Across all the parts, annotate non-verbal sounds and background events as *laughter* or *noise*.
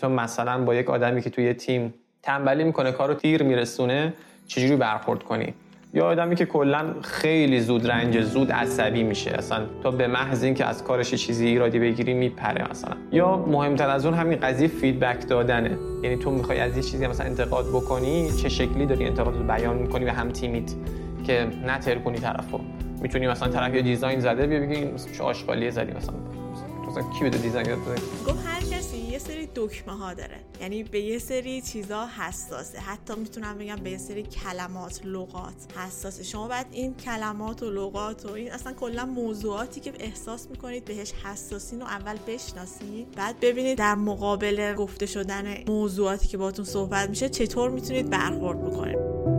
تو مثلا با یک آدمی که توی تیم تنبلی می‌کنه کارو دیر میرسونه چجوری برخورد کنی؟ یا آدمی که کلا خیلی زود رنج زود عصبی میشه. اصلا تا به محض اینکه از کارش چیزی ایرادی بگیری میپره مثلا یا مهمتر از اون همین قضیه feedback دادنه. یعنی تو می‌خوای از یه چیزی مثلا انتقاد بکنی چه شکلی داری انتقاد رو بیان می‌کنی به هم تیمیت که نترکونی طرفو. می‌تونی مثلا طرف یه design زده بیا بگی چه آشغالیه زدی مثلا. مثلا کی بده دیزاین یاد بده گفت هر کسی یه سری دکمه ها داره. یعنی به یه سری چیزا حساسه. حتی می‌تونم بگم به یه سری کلمات لغات حساسه. شما باید این کلمات و لغات و این اصلا کلا موضوعاتی که احساس می‌کنید بهش حساسین رو اول بشناسید. بعد ببینید در مقابل گفته شدن موضوعاتی که باتون صحبت میشه چطور می‌تونید برخورد بکنید.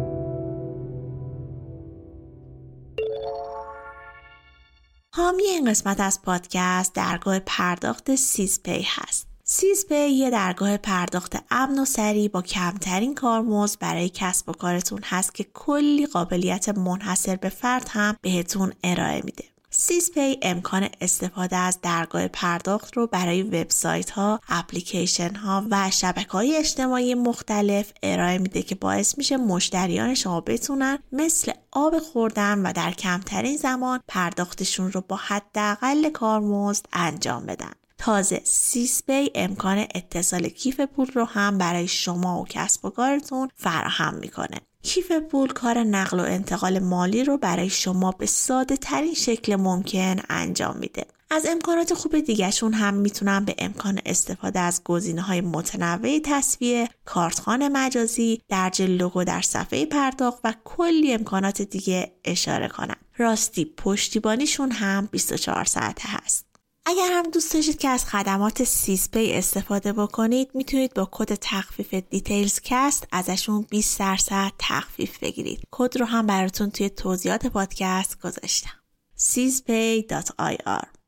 حامی این قسمت از پادکست درگاه پرداخت سیزپی هست. سیزپی یه درگاه پرداخت امن و سریع با کمترین کارمزد برای کسب و کارتون هست که کلی قابلیت منحصر به فرد هم بهتون ارائه میده. سیزپی امکان استفاده از درگاه پرداخت رو برای وبسایت ها، اپلیکیشن ها و شبکه های اجتماعی مختلف ارائه میده که باعث میشه مشتریان شما بتونن مثل آب خوردن و در کمترین زمان پرداختشون رو با حداقل کارمزد انجام بدن. تازه سیسپی امکان اتصال کیف پول رو هم برای شما و کسب و کارتون فراهم می‌کنه. کیف پول کار نقل و انتقال مالی رو برای شما به ساده ترین شکل ممکن انجام میده. از امکانات خوب دیگهشون هم می‌تونم به امکان استفاده از گزینه های متنوع تصویه، کارتخان مجازی، درج لوگو در صفحه پرداخت و کلی امکانات دیگه اشاره کنم. راستی پشتیبانیشون هم 24 ساعته هست. اگر هم دوست داشتید که از خدمات سیزپی استفاده بکنید می‌تونید با کد تخفیف دیتیلز کست ازشون 20 درصد تخفیف بگیرید. کد رو هم براتون توی توضیحات پادکست گذاشتم. sispay.ir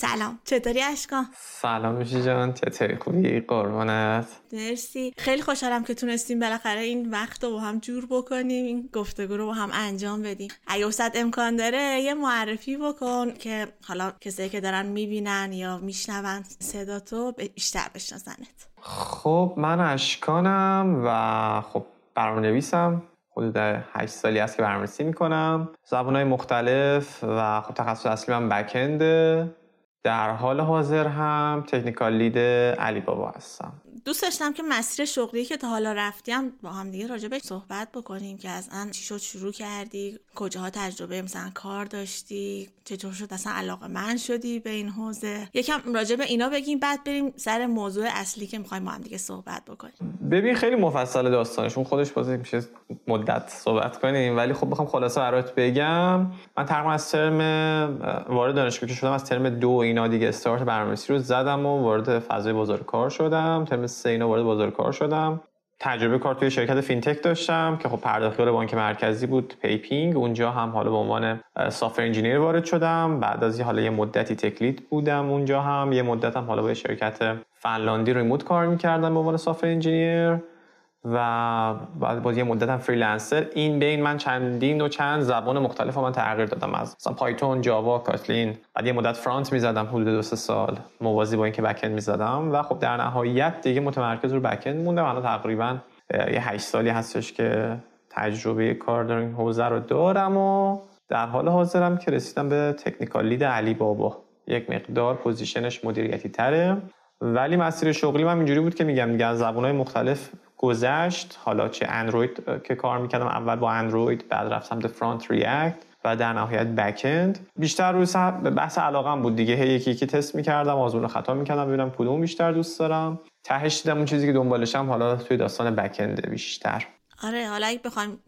سلام. چطوری اشکان؟ سلام میشی جان. چطوری؟ خوبی؟ قربانت مرسی. خیلی خوشحالم که تونستیم بالاخره این وقت رو با هم جور بکنیم این گفتگو رو با هم انجام بدیم. اگه وسط امکان داره یه معرفی بکن که حالا کسایی که دارن می‌بینن یا میشنون صدا تو بیشتر بشناسنت. خب من اشکانم و خب برنامه نویسم حدود 8 سالی است که برنامه‌نویسی می‌کنم. زبانهای مختلف و خب تخصص اصلی من بکنده در حال حاضر هم تکنیکال لید علی بابا هستم. دوست داشتم که مسیر شغلی که تا حالا رفتیم با هم دیگه راجع بهش صحبت بکنیم که از ان چی شد شروع کردی کجاها تجربه مثلا کار داشتی چطور شد اصلا علاقه من شدی به این حوزه؟ یکم راجع به اینا بگیم بعد بریم سر موضوع اصلی که می‌خوایم با هم دیگه صحبت بکنیم. ببین خیلی مفصل داستانشون. خودش بازی میشه مدت صحبت کنیم. ولی خب بخوام خلاصه برات بگم من تقریبا از ترم وارد دانشگاه که شدم از ترم دو اینا دیگه استارت برنامه‌نویسی رو زدم و وارد فضای بازار کار شدم. ترم سه اینا وارد بازار کار شدم. تجربه کار توی شرکت fintech داشتم که خب پرداختی بانک مرکزی بود پیپینگ. اونجا هم حالا به عنوان software engineer وارد شدم. بعد از حالا یه مدتی tech lead بودم اونجا هم. یه مدت هم حالا با شرکت فنلاندی remote کار می‌کردم به عنوان software engineer و بعد با یه مدت هم freelancer. این بین من چندین و چند زبان مختلف من تغییر دادم. از مثلا پایتون جاوا کاتلین. بعد یه مدت front می‌زدم حدود دو سه سال موازی با اینکه end می‌زدم. و خب در نهایت دیگه متمرکز رو back end موندم. الان تقریبا یه 8 سالی هستش که تجربه کار در این حوزه رو دارم و در حال حاضرم که رسیدم به technical lead علی بابا. یک مقدار position ش مدیریتی تره ولی مسیر شغلی من اینجوری بود که میگم دیگه از زبانهای مختلف گذشت. حالا چه اندروید که کار می‌کردم؟ اول با اندروید بعد رفتم به فرانت ریاکت و در نهایت بکند بیشتر روی بحث علاقم بود دیگه. هی یکی یکی تست می‌کردم آزمون خطا می‌کردم ببینم کدوم بیشتر دوست دارم. تهش دیدم اون چیزی که دنبالشم حالا توی داستان بکند بیشتر. آره حالا اگه بخوایم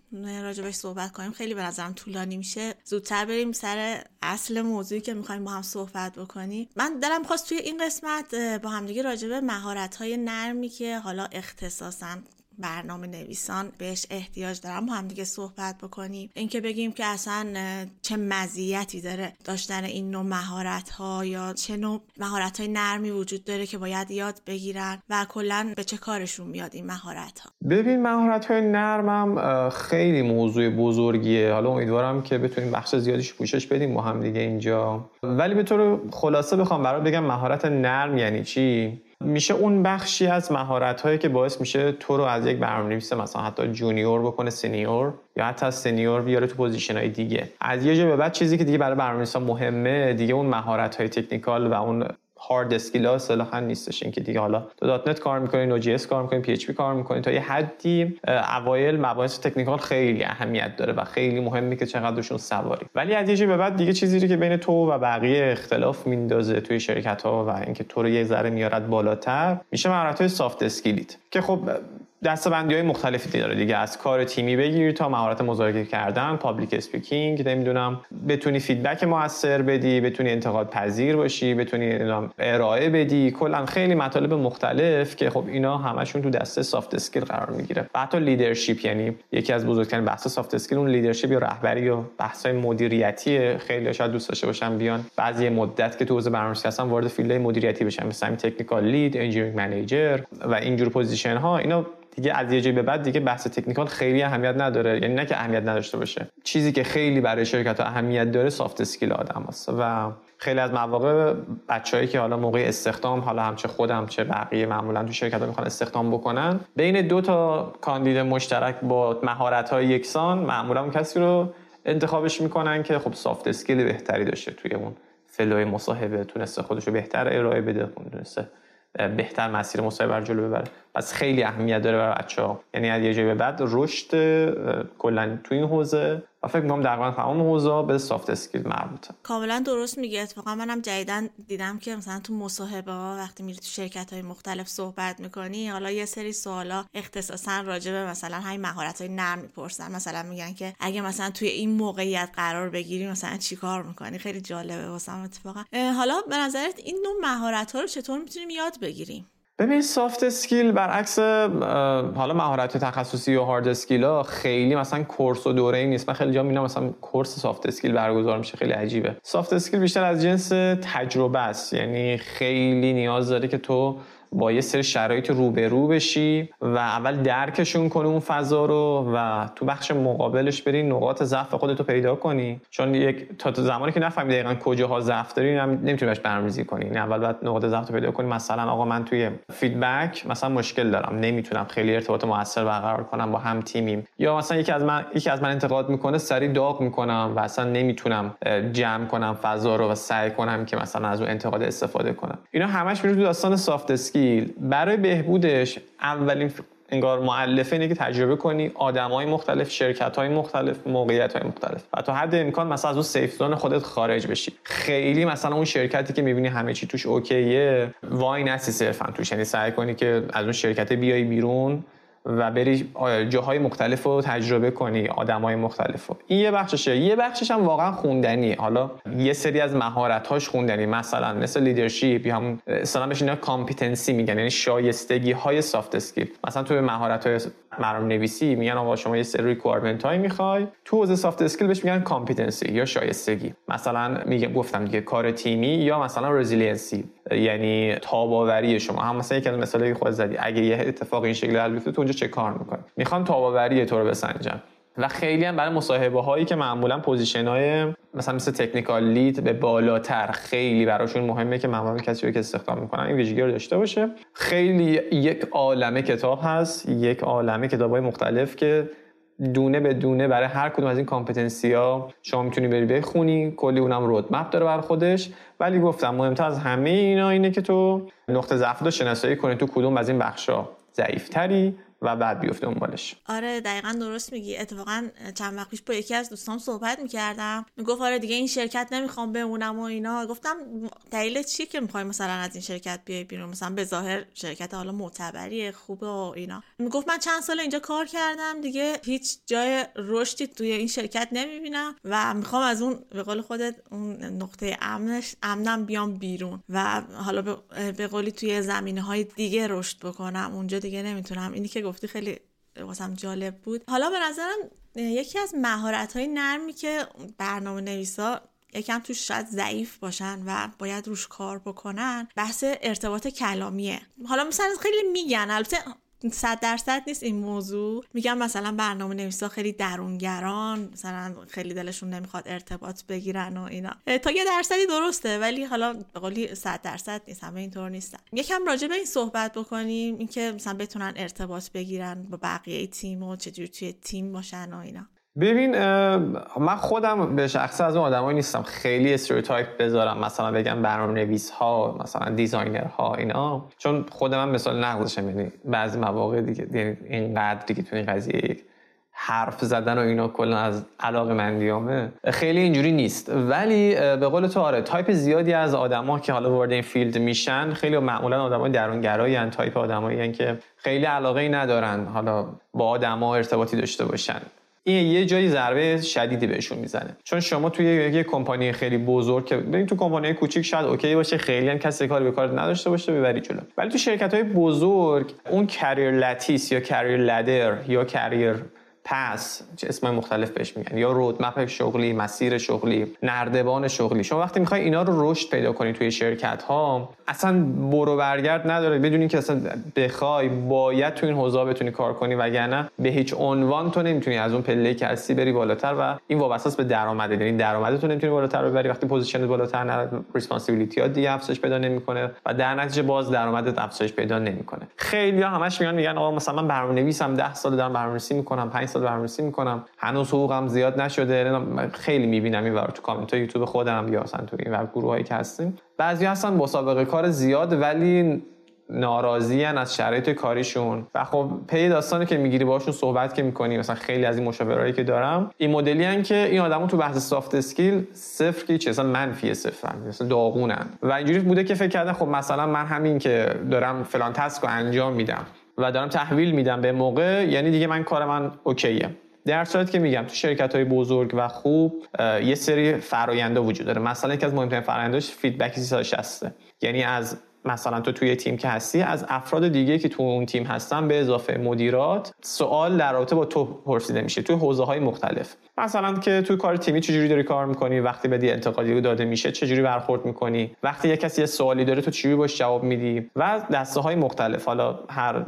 راجبش صحبت کنیم خیلی به نظرم طولانی میشه. زودتر بریم سر اصل موضوعی که می‌خوایم با هم صحبت بکنیم. من دلم خواست توی این قسمت با همدیگه راجب مهارت های نرمی که حالا اختصاصا برنامه نویسان بهش احتیاج دارم با هم دیگه صحبت بکنیم. اینکه بگیم که اصلا چه مزیتی داره داشتن این نوع مهارت ها یا چه نوع مهارت های نرمی وجود داره که باید یاد بگیرن و کلا به چه کارشون میاد این مهارت ها ببین مهارت های نرمم خیلی موضوع بزرگیه. حالا امیدوارم که بتونیم بخش زیادیش پوشش بدیم با هم دیگه اینجا. ولی به طور خلاصه بخوام برات بگم مهارت نرم یعنی چی؟ میشه اون بخشی از مهارت هایی که باعث میشه تو رو از یک برنامه‌نویس مثلا حتی junior بکنه senior یا حتی از سنیور بیاره تو position های دیگه. از یه جا به بعد چیزی که دیگه برای برنامه‌نویسا مهمه دیگه اون مهارت های technical و اون hard skill ها اصطلاحا نیستش. اینکه دیگه حالا تو .NET کار می‌کنی Node.js کار می‌کنی PHP کار می‌کنی. تا یه حدی اوایل مباحث technical خیلی اهمیت داره و خیلی مهمه که چقدرشون سواری. ولی از یه جا به بعد دیگه چیزی که بین تو و بقیه اختلاف میندازه توی شرکت ها و اینکه تو رو یه ذره میاره بالاتر میشه مهارت های soft skill یت که خب دسته‌بندی های مختلفی داره دیگه. از کار تیمی بگیر تا مهارت مذاکره کردن public speaking نمی‌دونم. بتونی feedback موثر بدی بتونی انتقاد پذیر باشی بتونی ارائه بدی. کلا خیلی مطالب مختلف که خب اینا همشون تو دسته soft skill قرار می‌گیره. و حتی leadership یعنی یکی از بزرگترین بحث soft skill اون leadership یا رهبری و بحث های مدیریتی خیلی شاید دوست داشته باشن بیان بعضی مدت که تو حوزه برنامه‌نویسی هستن وارد field مدیریتی بشن. مثلا technical lead engineering manager و اینجور position ها. اینا دیگه از یه جایی به بعد دیگه بحث technical خیلی اهمیت نداره. یعنی نه که اهمیت نداشته باشه. چیزی که خیلی برای شرکت ها اهمیت داره soft skill آدم هست. و خیلی از مواقع بچههایی که حالا موقع استخدام حالا هم چه خودم چه بقیه معمولا تو شرکت ها می‌خوان استخدام بکنن بین دو تا کاندید مشترک با مهارت های یکسان معمولا کسی رو انتخابش می‌کنن که خب soft skill بهتری داشته توی اون flow ی مصاحبه تونسته خودش رو بهتر ارائه بده تونسته بهتر مسیر مصاحبه رو جلو ببره. پس خیلی اهمیت داره برای بچه ها یعنی از یه جایی به بعد رشد کلا تو این حوزه. و فکر می‌کنم در تمام حوزه به soft skill مربوطه. کاملا درست میگه اتفاقا منم جدیدن دیدم که مثلا تو مصاحبه ها وقتی میری تو شرکت های مختلف صحبت می‌کنی حالا یه سری سوالا اختصاصا راجع به مثلا همین مهارت های نرم می‌پرسن. مثلا میگن که اگه مثلا توی این موقعیت قرار بگیری مثلا چیکار می‌کنی؟ خیلی جالبه واسم اتفاقا. حالا به نظرت این نوع مهارت ها رو چطور می‌تونیم یاد بگیریم؟ ببین soft skill برعکس حالا مهارت تخصصی و hard skill ها خیلی مثلا course و دوره ای نیست. من خیلی جا می‌بینم مثلا course soft skill برگزار میشه خیلی عجیبه. soft skill بیشتر از جنس تجربه است. یعنی خیلی نیاز داره که تو با یه سری شرایط روبرو بشی و اول درکشون کنی اون فضا رو و تو بخش مقابلش بری نقاط ضعف خودتو پیدا کنی. چون یک تا زمانی که نفهمی دقیقا کجاها ضعف داری نمی‌تونی بهش برنامه‌ریزی کنی. نه اول باید نقاط ضعف رو پیدا کنی. مثلا آقا من توی فیدبک مثلا مشکل دارم. نمی‌تونم خیلی ارتباط موثر برقرار کنم با هم تیمیم. یا مثلا یکی از من یکی از من انتقاد می‌کنه سری داغ می‌کنم و اصلا نمی‌تونم جمع کنم فضا رو و سعی کنم که مثلا از اون انتقاد استفاده کنم. اینا همش میره تو داستان سافت برای بهبودش اولین انگار معلفه اینه که تجربه کنی آدم های مختلف شرکت های مختلف موقعیت های مختلف. و تا حد امکان مثلا از اون سیف زون خودت خارج بشی. خیلی مثلا اون شرکتی که می‌بینی همه چی توش اوکیه وای نسی صرفا توش. یعنی سعی کنی که از اون شرکت بیای بیرون. و بری جاهای مختلف رو تجربه کنی های مختلف رو. این یه بخششه. یه بخشش هم واقعا خوندنی. حالا یه سری از مهارت هاش خوندنی. مثلا مثل leadership یا هم اصلا بهش اینا میگن. یعنی شایستگی های soft skill. مثلا توی مهارت های برنامه نویسی میگن آقا شما یه سری requirement هایی می‌خوای. تو حوزه soft skill بهش میگن competency یا شایستگی. مثلا میگم گفتم دیگه کار تیمی یا مثلا resiliency یعنی تاب‌آوری شما. هم مثلا یکی از مثالی خودت زدی. اگه یه اتفاق این شکلی حل تو اونجا چه کار می‌کنی؟ می‌خوام تاب‌آوری تو رو بسنجم و خیلی هم برای مصاحبه هایی که معمولا position های مثلا مثل technical lead به بالاتر خیلی براشون مهمه که معمولا کسی رو که استخدام می‌کنن این ویژگی رو داشته باشه. خیلی یک عالمه کتاب هست یک عالمه کتاب مختلف که دونه به دونه برای هر کدوم از این competency ها شما می‌تونی بری بخونی کلی اونم roadmap داره برا خودش. ولی گفتم مهمتر از همه اینا اینه که تو نقطه ضعف رو شناسایی کنی تو کدوم از این بخشا ضعیفتری و بعد بیفته دنبالش. آره دقیقا درست میگی. اتفاقا چند وقت پیش با یکی از دوستان صحبت می‌کردم. می‌گفت آره دیگه این شرکت نمی‌خوام بمونم و اینا. گفتم دلیل چیه که می‌خوای مثلا از این شرکت بیای بیرون؟ مثلا به ظاهر شرکت حالا معتبریه خوبه و اینا. می‌گفت من چند سال اینجا کار کردم. دیگه هیچ جای رشدی توی این شرکت نمی‌بینم و می‌خوام از اون به قول خودت اون نقطه امنش امنم بیام بیرون و حالا به قولی توی زمینه های دیگه رشد بکنم. اونجا دیگه نمی‌تونم. اینی که گفتی خیلی واسم جالب بود. حالا به نظرم یکی از مهارت های نرمی که برنامه نویسا یکم توش شاید ضعیف باشن و باید روش کار بکنن بحث ارتباط کلامیه. حالا مثلا خیلی میگن البته صد درصد نیست این موضوع. میگم مثلا برنامه نویسا خیلی درونگران مثلا خیلی دلشون نمی‌خواد ارتباط بگیرن و اینا. تا یه درصدی درسته ولی حالا قول صد درصد نیست همه اینطور نیستن. یکم راجع به این صحبت بکنیم اینکه مثلا بتونن ارتباط بگیرن با بقیه تیم و چجوری توی تیم باشن و اینا. ببین من خودم به شخصه از اون آدمایی نیستم. خیلی stereotype بذارم. مثلا بگم برنامه نویس ها مثلا designer ها اینا. چون خود من مثال نقضشم یعنی بعضی مواقع دیگه یعنی اینقدر دیگه تو این قضیه حرف زدن و اینا کلا از علاقه مندیامه خیلی اینجوری نیست. ولی به قول تو آره تایپ زیادی از آدما که حالا وارد این field میشن خیلی معمولا آدمای درونگرایی ان تایپ آدمایی که خیلی علاقه ای ندارن. حالا با آدما ارتباطی داشته باشن. این یه جایی ضربه شدیدی بهشون می‌زنه. چون شما توی یه کمپانی خیلی بزرگ که ببین تو کمپانی کوچیک شاید okay باشه خیلی هم کسی کاری به کارت نداشته باشه ببری جلو. ولی تو شرکت های بزرگ اون career lattice یا career ladder یا career path چه اسم مختلف بهش میگن. یا roadmap شغلی مسیر شغلی نردبان شغلی. شما وقتی می‌خوای اینا رو رشد پیدا کنی توی شرکت ها اصلا برو برگرد نداره. بدونی که اصلا بخوای باید تو این حوزه بتونی کار کنی وگرنه به هیچ عنوان تو نمی‌تونی از اون پله که هستی بری بالاتر و این وابسته به درآمد. یعنی درآمدت تو نمی‌تونی بالاتر ببری. وقتی position ت بالاتر نه responsibility ها دیگه افزایش پیدا نمی‌کنه و در نتیجه باز درآمدت افزایش پیدا نمی‌کنه. خیلی همش میگن میگن آقا مثلا من برنامه‌نویسم 10 سال دارم برنامه‌نویسی می‌کنم 5 سال برنامه‌نویسی می‌کنم. هنوز حقوقم زیاد نشده. خیلی می‌بینم این تو کامنت یوتیوب خودم یا اصلا تو این گروهایی که هستیم. بعضی هستن سابقه کار زیاد ولی ناراضی از شرایط کاریشون. و خب پی داستانی که می‌گیری باشون صحبت که می‌کنی مثلا خیلی از این مشاورایی که دارم این مدلی که این آدمو تو بحث soft skill صفر که چه منفی صفر مثلا داغونن و اینجوری بوده که فکر کردن خب مثلا من همین که دارم فلان task رو انجام میدم. و دارم تحویل میدم به موقع یعنی دیگه من کار من okay ه. در صورت که میگم تو شرکت های بزرگ و خوب یه سری فراینده وجود داره. مثلا یکی از مهمترین فراینداش feedback 360 یعنی از مثلا تو توی تیم که هستی از افراد دیگه که تو اون تیم هستن به اضافه مدیرات سوال در رابطه با تو پرسیده میشه توی حوزه های مختلف. مثلا که توی کار تیمی چجوری داری کار می‌کنی؟ وقتی بدی انتقادی داده میشه چجوری برخورد می‌کنی؟ وقتی یه کسی یه سوالی داره تو چجوری باش جواب میدی؟ و دسته های مختلف. حالا هر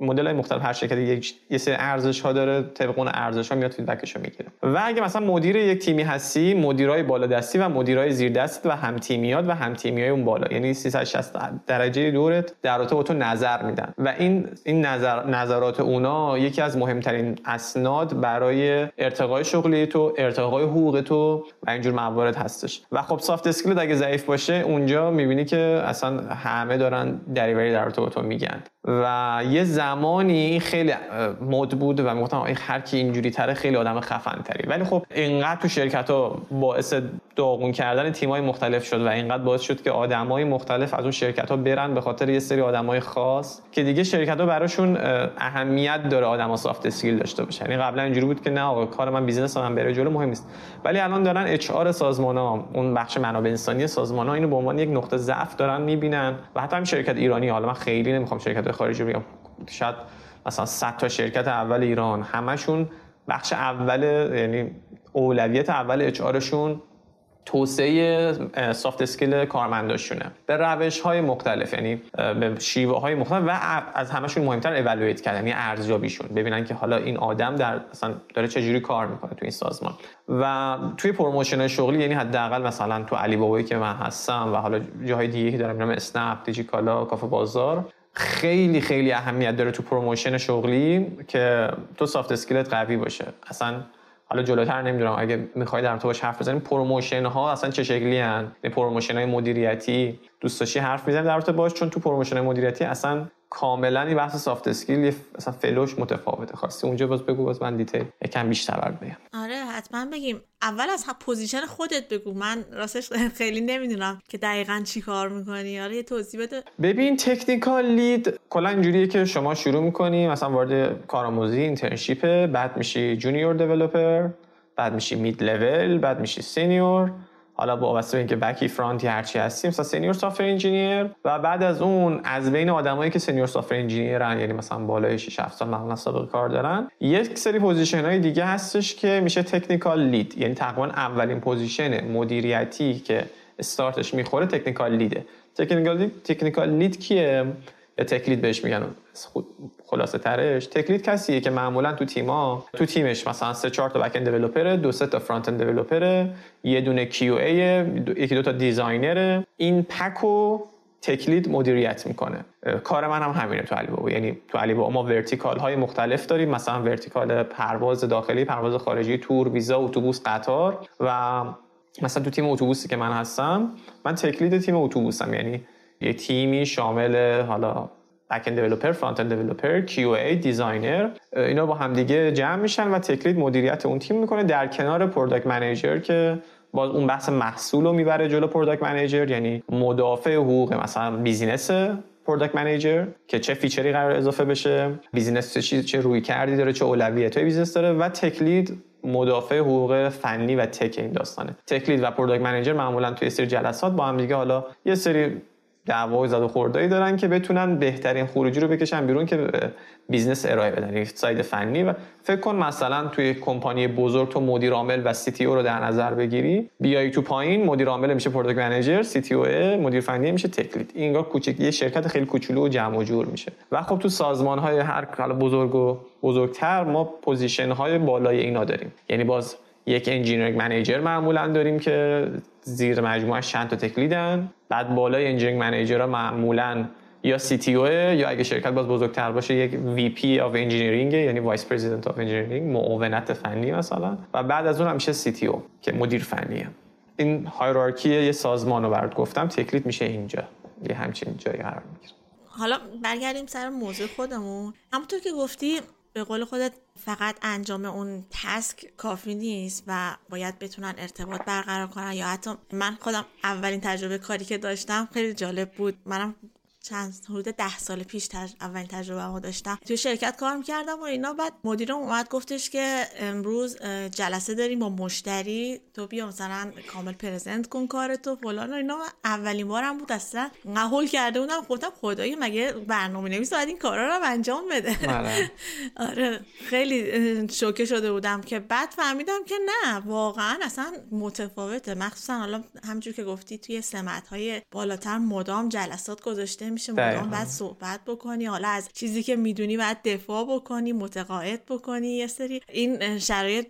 مدل های مختلف هر شرکت یک یه سری ارزش ها داره طبق اون ارزش ها میاد فیدبکش رو می‌گیره. و اگه مثلا مدیر یک تیمی هستی مدیرای بالا دستی و مدیرای زیر دست و هم تیمیات و هم تیمیای اون بالا یعنی 360 درجه دورت در رابطه با تو نظر میدن. و این این نظر نظرات اونا یکی از مهمترین اسناد برای ارتقای شغلی تو ارتقای حقوق تو و اینجور موارد هستش. و خب سافت اسکیل اگه ضعیف باشه اونجا می‌بینی که اصلا همه دارن دریوری در رابطه با تو میگن. و یه زمانی خیلی مد بود و می‌گفتم هر کی اینجوری تره خیلی آدم خفن تری ولی خب اینقدر تو شرکت ها باعث داغون کردن تیمای مختلف شد و اینقدر باعث شد که آدمای مختلف از اون شرکت ها برن به خاطر یه سری آدمای خاص که دیگه شرکت ها براشون اهمیت داره آدما soft skill داشته باشن. یعنی قبلا اینجوری بود که نه آقا کار من business من بره جلو مهم نیست. ولی الان دارن HR سازمان ها اون بخش منابع انسانی سازمان ها اینو به عنوان یک نقطه ضعف دارن می‌بینن. و حتی هم شرکت ایرانی حالا من خیلی نمی‌خوام شرکت خارجی بگم. شاید مثلا 100 تا شرکت اول ایران همشون بخش اول یعنی اولویت اول HR شون توسعه soft skill کارمنداشونه. به روش های مختلف یعنی به شیوه های مختلف و از همشون مهمتر اولویت کردن یعنی ارزیابیشون. ببینن که حالا این آدم در مثلا داره چجوری کار می‌کنه تو این سازمان. و توی promotion شغلی یعنی حداقل مثلا تو علی بابایی که من هستم و حالا جاهای دیگه دارم میرم اسنپ دیجیکالا کافه بازار خیلی خیلی اهمیت داره تو promotion شغلی که تو soft skill ت قوی باشه. اصلا حالا جلوتر نمی‌دونم اگه می‌خوای دربارش حرف بزنیم promotion ها اصلا چه شکلی هن promotion های مدیریتی. دوست حرف می‌زنیم دربارش؟ چون تو promotion های مدیریتی اصلا کاملا این بحث soft skill اصلا flow ش متفاوته. خواستی اونجا باز بگو باز من detail یکم بیشتر بگم. آره حتما بگیم. اول از position خودت بگو. من راستش *laughs* خیلی نمی‌دونم که دقیقا چی کار می‌کنی. آره یه توضیح بده. ببین technical lead کلا اینجوریه که شما شروع می‌کنی مثلا وارد کارآموزی internship بعد میشی junior developer بعد میشی mid level بعد میشی senior حالا وابسته به اینکه back ی front ی هرچی هستیم مثلا senior software engineer و بعد از اون از بین آدمایی که senior software engineer ن یعنی مثلا بالای 6 7 سال معمولا سابقه کار دارن یک سری position های دیگه هستش که میشه technical lead یعنی تقریبا اولین position مدیریتی که استارتش می‌خوره technical lead ه. technical lead technical lead کیه؟ یا tech lead بهش میگن. خلاصه ترش. tech lead کسیه که معمولا تو تیما تو تیمش مثلا سه چهار تا back-end developer دو سه تا front-end developer یه دونه QA یکی دو تا designer این پکو tech lead مدیریت می‌کنه. کار من هم همینه تو علی بابا. یعنی تو علی بابا ما vertical های مختلف داریم. مثلا vertical پرواز داخلی پرواز خارجی تور ویزا اتوبوس قطار. و مثلا تو تیم اتوبوسی که من هستم من tech lead تیم اتوبوسم. یعنی یه تیمی شامل حالا back-end developer front-end developer QA designer اینا با همدیگه جمع میشن و tech lead مدیریت اون تیم می‌کنه در کنار product manager که باز اون بحث محصول رو می‌بره جلو product manager یعنی مدافع حقوق مثلا business product manager که چه feature ی قرار اضافه بشه business چه چه رویکردی داره چه اولویت business داره و tech lead مدافع حقوق فنی و tech این داستانه. tech lead و product manager معمولا توی سری جلسات با هم دیگه حالا یه سری دعوای زد و خوردایی دارن که بتونن بهترین خروجی رو بکشن بیرون که business ارائه بدن یعنی side فنی. و فکر کن مثلا توی کمپانی بزرگ تو مدیر عامل و CTO رو در نظر بگیری. بیای تو پایین مدیر عامل میشه product manager CTO مدیر فنی میشه tech lead انگار کوچیک یه شرکت خیلی کوچولو و جمع و جور میشه. و خب تو سازمان های هر بزرگ و بزرگتر ما position های بالای اینا داریم. یعنی باز یک engineering manager معمولا داریم که زیر مجموعه چند تا tech lead ن بعد بالای engineering manager معمولا یا CTO یا اگه شرکت باز بزرگتر باشه یک VP of engineering یعنی vice president of engineering معاونت فنی مثلا. و بعد از اون هم میشه CTO که مدیر فنیه. این hierarchy یه سازمان رو برات گفتم. tech lead میشه اینجا. یه همچین جایی قرار می‌گیره. حالا برگردیم سر موضوع خودمون. همونطور که گفتی به قول خودت فقط انجام اون task کافی نیست و باید بتونن ارتباط برقرار کنن یا حتی من خودم اولین تجربه کاری که داشتم خیلی جالب بود. منم چند حدود ده سال پیش تج... اولین تجربه ما داشتم. توی شرکت کار می‌کردم و اینا. بعد مدیرم اومد گفتش که امروز جلسه داریم با مشتری. تو بیا مثلا کامل پرزنت کن کارتو فلان و اینا. اولین بارم بود اصلا قهول کرده بودم. گفتم خدایی مگه برنامه نویس باید این کارا رو انجام بده؟ بله. *laughs* آره. خیلی شوکه شده بودم که بعد فهمیدم که نه واقعا اصلا متفاوته. مخصوصا حالا همجور که گفتی توی سمت های بالاتر مدام جلسات گذاشته میشه مدام بعد صحبت بکنی. حالا از چیزی که می‌دونی بعد دفاع بکنی متقاعد بکنی. یه سری این شرایط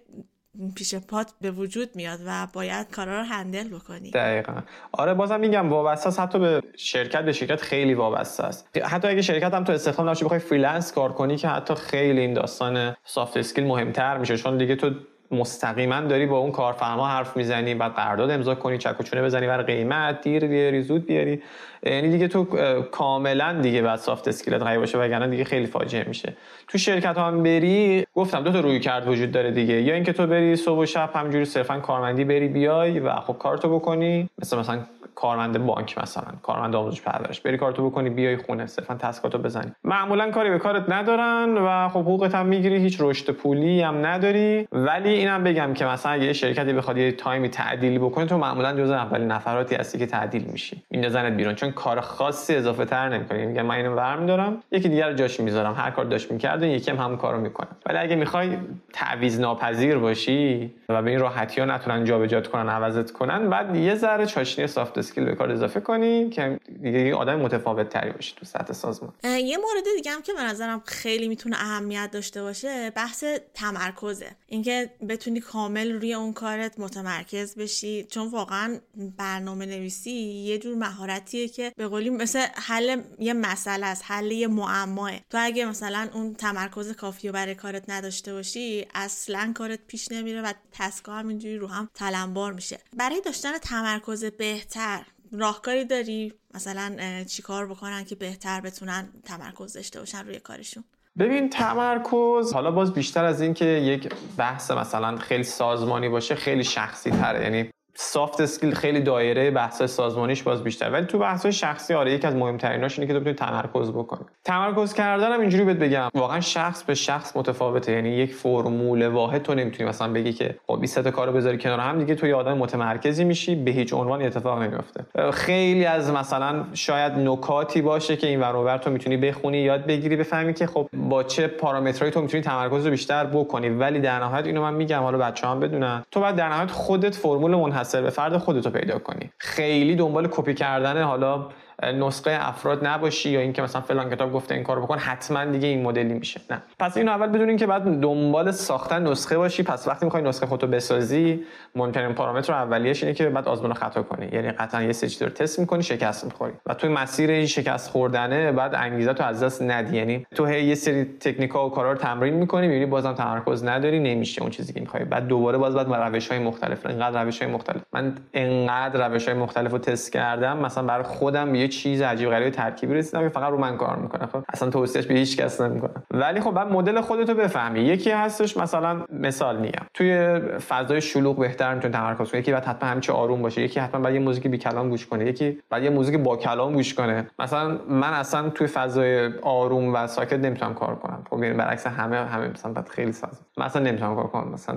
پیش پات به وجود میاد و باید کارا رو handle بکنی. دقیقا. آره بازم میگم وابسته است. حتی به شرکت به شرکت خیلی وابسته است. حتی اگه شرکت هم تو استخدام نشی بخوای freelance کار کنی که حتی خیلی این داستان soft skill مهمتر میشه. چون دیگه تو مستقیما داری با اون کارفرما حرف می‌زنی بعد قرارداد امضا کنی چک و چونه بزنی برای قیمت دیر بیاری زود بیاری. یعنی دیگه تو کاملا دیگه باید soft skill ت قوی باشه وگرنه دیگه خیلی فاجعه میشه. تو شرکت هم بری گفتم دو تا روی کرد وجود داره دیگه. یا اینکه تو بری صبح و شب همجوری صرفا کارمندی بری بیای و خب کارتو بکنی. مثل مثلا کارمند بانک مثلا کارمند آموزش پرورش. بری کارتو بکنی بیای خونه صرفا تسکاتو بزنی. معمولا کاری به کارت ندارن و خب حقوقت هم می‌گیری هیچ رشد پولی هم نداری. ولی اینم بگم که مثلا اگه شرکتی بخواد یه تایمی تعدیلی بکنه تو معمولا جزء اولین نفراتی هستی که تعدیل میشی. میندازنت بیرون. چون کار خاصی اضافه تر نمی‌کنی میگم من اینو برمیدارم یکی دیگر جاش می‌ذارم. هر کار داشت می‌کرد یکی هم همون کارو می‌کنم ولی اگه می‌خوای تعویض ناپذیر باشی و به این راحتی ها نتونن جابجات کنن عوضت کنن باید یه ذره چاشنی soft skill به کار اضافه کنی که دیگه یه آدم متفاوت تری باشی تو سطح سازمان. یه مورد دیگه هم که به نظرم خیلی می‌تونه اهمیت داشته باشه بحث تمرکزه. اینکه بتونی کامل روی اون کارت متمرکز بشی. چون واقعا برنامه نویسی یه جور مهارتیه که به قولی مثل حل یه مسئله است حل یه معماه. تو اگه مثلا اون تمرکز کافی رو برای کارت نداشته باشی اصلا کارت پیش نمیره و task ا همینجوری رو هم تلمبار میشه. برای داشتن تمرکز بهتر راهکاری داری؟ مثلا چیکار بکنن که بهتر بتونن تمرکز داشته باشن روی کارشون؟ ببین تمرکز حالا باز بیشتر از این که یک بحث مثلا خیلی سازمانی باشه خیلی شخصی تره یعنی سافت اسکیل خیلی دایره بحث سازمانیش باز بیشتر. ولی تو بحث شخصی آره یکی از مهمتریناش اینه که تو بتونی تمرکز بکنی. تمرکز کردنم اینجوری بهت بگم واقعا شخص به شخص متفاوته. یعنی یک فرمول واحد تو نمی‌تونی مثلا بگی که خب 20 تا کارو بذاری کنار هم دیگه تو یه آدم متمرکزی میشی به هیچ عنوان اتفاق نمیفته خیلی از مثلا شاید نکاتی باشه که این ور تو می‌تونی بخونی یاد بگیری بفهمی که خب با چه پارامترهایی تو می‌تونی تمرکز رو بیشتر بکنی. ولی در نهایت اینو من میگم حالا بچه‌ها بدونن. تو بعد در نهایت خودت فرمول منحصر به فرد خودتو پیدا کنی. خیلی دنبال کپی کردن حالا نسخه افراد نباشی یا اینکه مثلا فلان کتاب گفته این کارو بکن حتما دیگه این مدلی میشه. نه. پس اینو اول بدونین که بعد دنبال ساختن نسخه باشی پس وقتی می‌خوای نسخه خودتو بسازی مهمترین پارامتر اولیش اینه که بعد آزمون خطا کنی. یعنی قطعا یه سری رو تست می‌کنی شکست می‌خوری. و توی مسیر این شکست خوردنه بعد انگیزه تو از دست ندی. یعنی تو هی یه سری تکنیکا و کارا رو تمرین می‌کنی می‌بینی بازم تمرکز نداری نمیشه اون چیزی که می‌خوای. بعد دوباره باز بعد روش های مختلف اینقدر روش های مختلف. من انقدر روش های مختلف تست کردم مثلا برای خودم یه چیز عجیب غریب ترکیبی رسیدم که فقط رو من کار می‌کنه. خب اصلا توصیهش به هیچ کس نمی‌کنم ولی خب بعد مدل خودتو بفهمی. یکی هستش مثلا مثال میگم. توی فضای شلوغ بهتر می‌تونی تمرکز کنی. یکی بعد حتما همیشه آروم باشه. یکی حتما بعد یه موزیک بی کلام گوش کنه. یکی بعد یه موزیک با کلام گوش کنه. مثلا من اصلا توی فضای آروم و ساکت نمی‌تونم کار کنم. خب یعنی برعکس همه همه مثلا بعد خیلی ساز. مثلا نمی‌تونم کار کنم. مثلا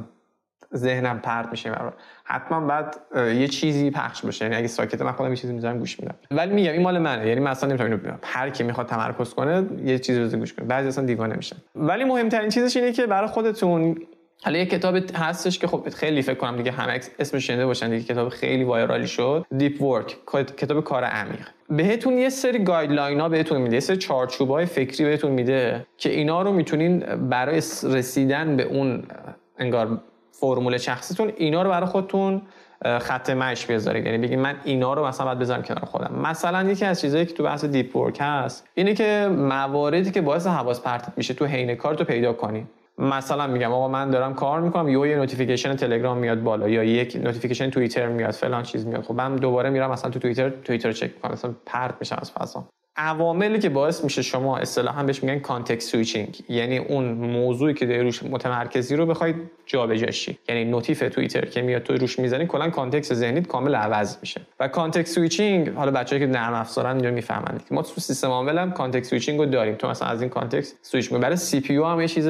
ذهنم پرت میشه. حتما بعد یه چیزی پخش بشه. یعنی اگه ساکته من خودم یه چیزی می‌ذارم گوش میدم. ولی میگم این مال منه. یعنی مثلا نمی‌تونم اینو ببینم. هر کی می‌خواد تمرکز کنه یه چیزی رو گوش کنه. بعضی اصلا دیوانه میشن. ولی مهمترین چیزش اینه که برای خودتون حالا یه کتاب هستش که خب خیلی فکر کنم دیگه همه اسمش شنیده باشن دیگه. کتاب خیلی viral ی شد. Deep Work کتاب کار عمیق. بهتون یه سری guideline ها بهتون میده. یه سری چارچوب های فکری بهتون میده که اینا رو می‌تونین برای رسیدن به اون انگار فرمول شخصیتون اینا رو برای خودتون خط مشی بذارید. یعنی بگید من اینا رو مثلا باید بذارم کنار خودم. مثلا یکی از چیزایی که تو بحث deep work هست اینه که مواردی که باعث حواس پرتیت میشه تو حین کار تو پیدا کنی. مثلا میگم آقا من دارم کار می‌کنم یه notification تلگرام میاد بالا یا یک notification توییتر میاد فلان چیز میاد. خب من دوباره میرم مثلا تو توییتر توییتر چک می‌کنم. مثلا پرت میشم از فضا. عواملی که باعث میشه شما اصطلاحا بهش میگن context switching یعنی اون موضوعی که داری روش متمرکزی رو بخواید جابجاشی یعنی notif توییتر که میاد تو روش می‌زنی کلا context ذهنیت کامل عوض میشه. و context switching حالا بچه‌ای که نرم افزارن اینجا می‌فهمن ما تو سیستم عامل هم context switching رو داریم. تو مثلا از این context switch می برای CPU هم یه چیز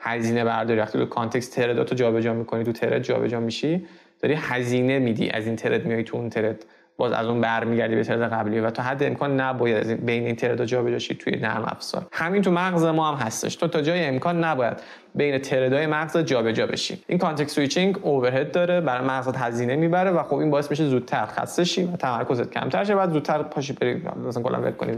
هزینه برداری. وقتی تو context thread اتو جابجا می‌کنی تو thread جابجا میشی داری هزینه میدی. از این thread میای تو اون thread باز از اون برمیگردی به thread قبلی و تا حد امکان نباید از بین این thread ا جابجا شی توی نرم افزار. همین تو مغز ما هم هستش. تو تا جای امکان نباید بین thread ای مغز جابجا بشی. این context switching overhead داره برای مغزت هزینه می‌بره و خب این باعث میشه زودتر خسته شی و تمرکزت کمتر شه بعد زودتر پاشی بری مثلا کلا ول کنی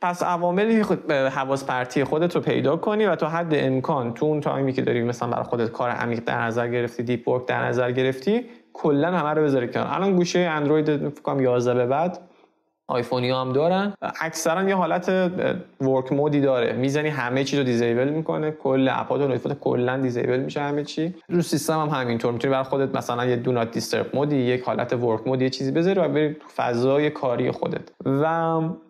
پس عواملی خود حواس پرتی خودت رو پیدا کنی و تا حد امکان تو اون تایمی که داری مثلا برای خودت کار عمیق در نظر گرفتی deep work در نظر گرفتی کلا همه رو بذاری کنار. الان گوشیا اندروید فکر کنم 11 به بعد آیفونی هم دارن. اکثرا یه حالت work mode ی داره. می‌زنی همه چی رو disable می‌کنه. کل app ات و notification کلا disable میشه همه چی. رو سیستم هم همینطور. می‌تونی برای خودت مثلا یه do not disturb mode ی یک حالت work mode یه چیزی بذاری و بری تو فضای کاری خودت. و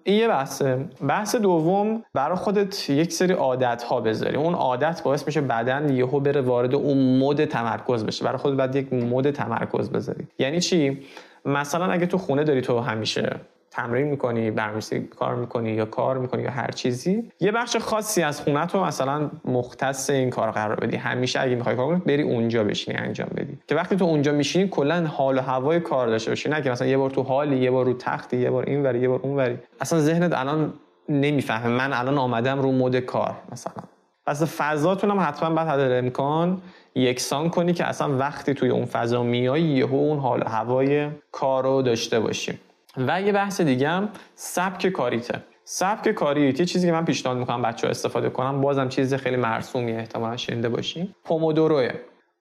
این یه بحثه. بحث دوم برای خودت یک سری عادت ها بذاری. اون عادت باعث میشه بدن یهو بره وارد اون مود تمرکز بشه. برای خودت بعد یک مود تمرکز بذاری. یعنی چی؟ مثلا اگه تو خونه داری تو همیشه تمرین می‌کنی برنامه‌نویسی کار می‌کنی یا کار می‌کنی یا هر چیزی. یه بخش خاصی از خونه تو مثلا مختص این کار قرار بدی. همیشه اگه می‌خوای کار کنی بری اونجا بشینی انجام بدی. که وقتی تو اونجا میشینی کلا حال و هوای کار داشته باشی. نه که مثلا یه بار تو حالی یه بار رو تختی یه بار اینوری یه بار اونوری اصلا ذهنت الان نمی‌فهمه. من الان آمدم رو مود کار مثلا. پس فضاتون هم حتما بعد حد امکان یکسان کنی که اصلا وقتی توی اون فضا میای یهو اون حال هوای کار رو داشته باشیم و یه بحث دیگه هم سبک کاریته سبک کاری یه چیزی که من پیشنهاد می‌کنم بچه ها استفاده کنم بازم چیز خیلی مرسومی احتمالا شنیده باشین. پومودوروه.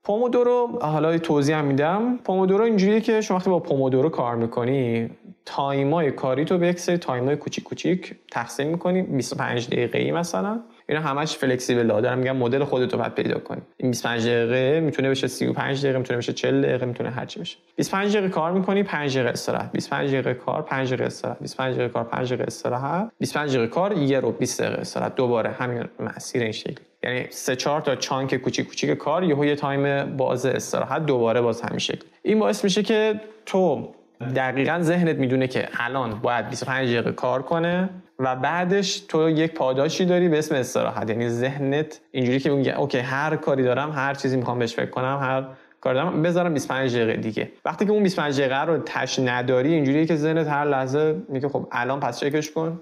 پومودورو حالا توضیح هم میدم. پومودورو اینجوریه که شما وقتی با پومودورو کار می‌کنی time ای کاری تو به یک سری time ای کوچیک کوچیک تقسیم می‌کنی. 25 دقیقه ای مثلا. اینا همش flexible ها. دارم میگم مدل خودت رو پیدا کنی. این 25 دقیقه می‌تونه بشه 35 دقیقه می‌تونه بشه 40 دقیقه می‌تونه هر چی بشه. 25 دقیقه کار می‌کنی 5 دقیقه استراحت. 25 دقیقه کار 5 دقیقه استراحت. 25 دقیقه کار 5 دقیقه استراحت. 25 دقیقه کار یهو 20 دقیقه استراحت. دوباره همین مسیر این شکلی. یعنی سه چهار تا chunk کوچیک کوچیک کار یهو یه time باز استراحت دوباره باز همین شکل این باعث میشه که تو دقیقا ذهنت می‌دونه که الان باید 25 دقیقه کار کنه. و بعدش تو یک پاداشی داری به اسم استراحت. یعنی ذهنت اینجوری که میگه okay هر کاری دارم هر چیزی می‌خوام بهش فکر کنم هر کار دارم بذارم 25 دقیقه دیگه. وقتی که اون 25 دقیقه روتش نداری اینجوریه که ذهنت هر لحظه میگه خب الان پس چکش کن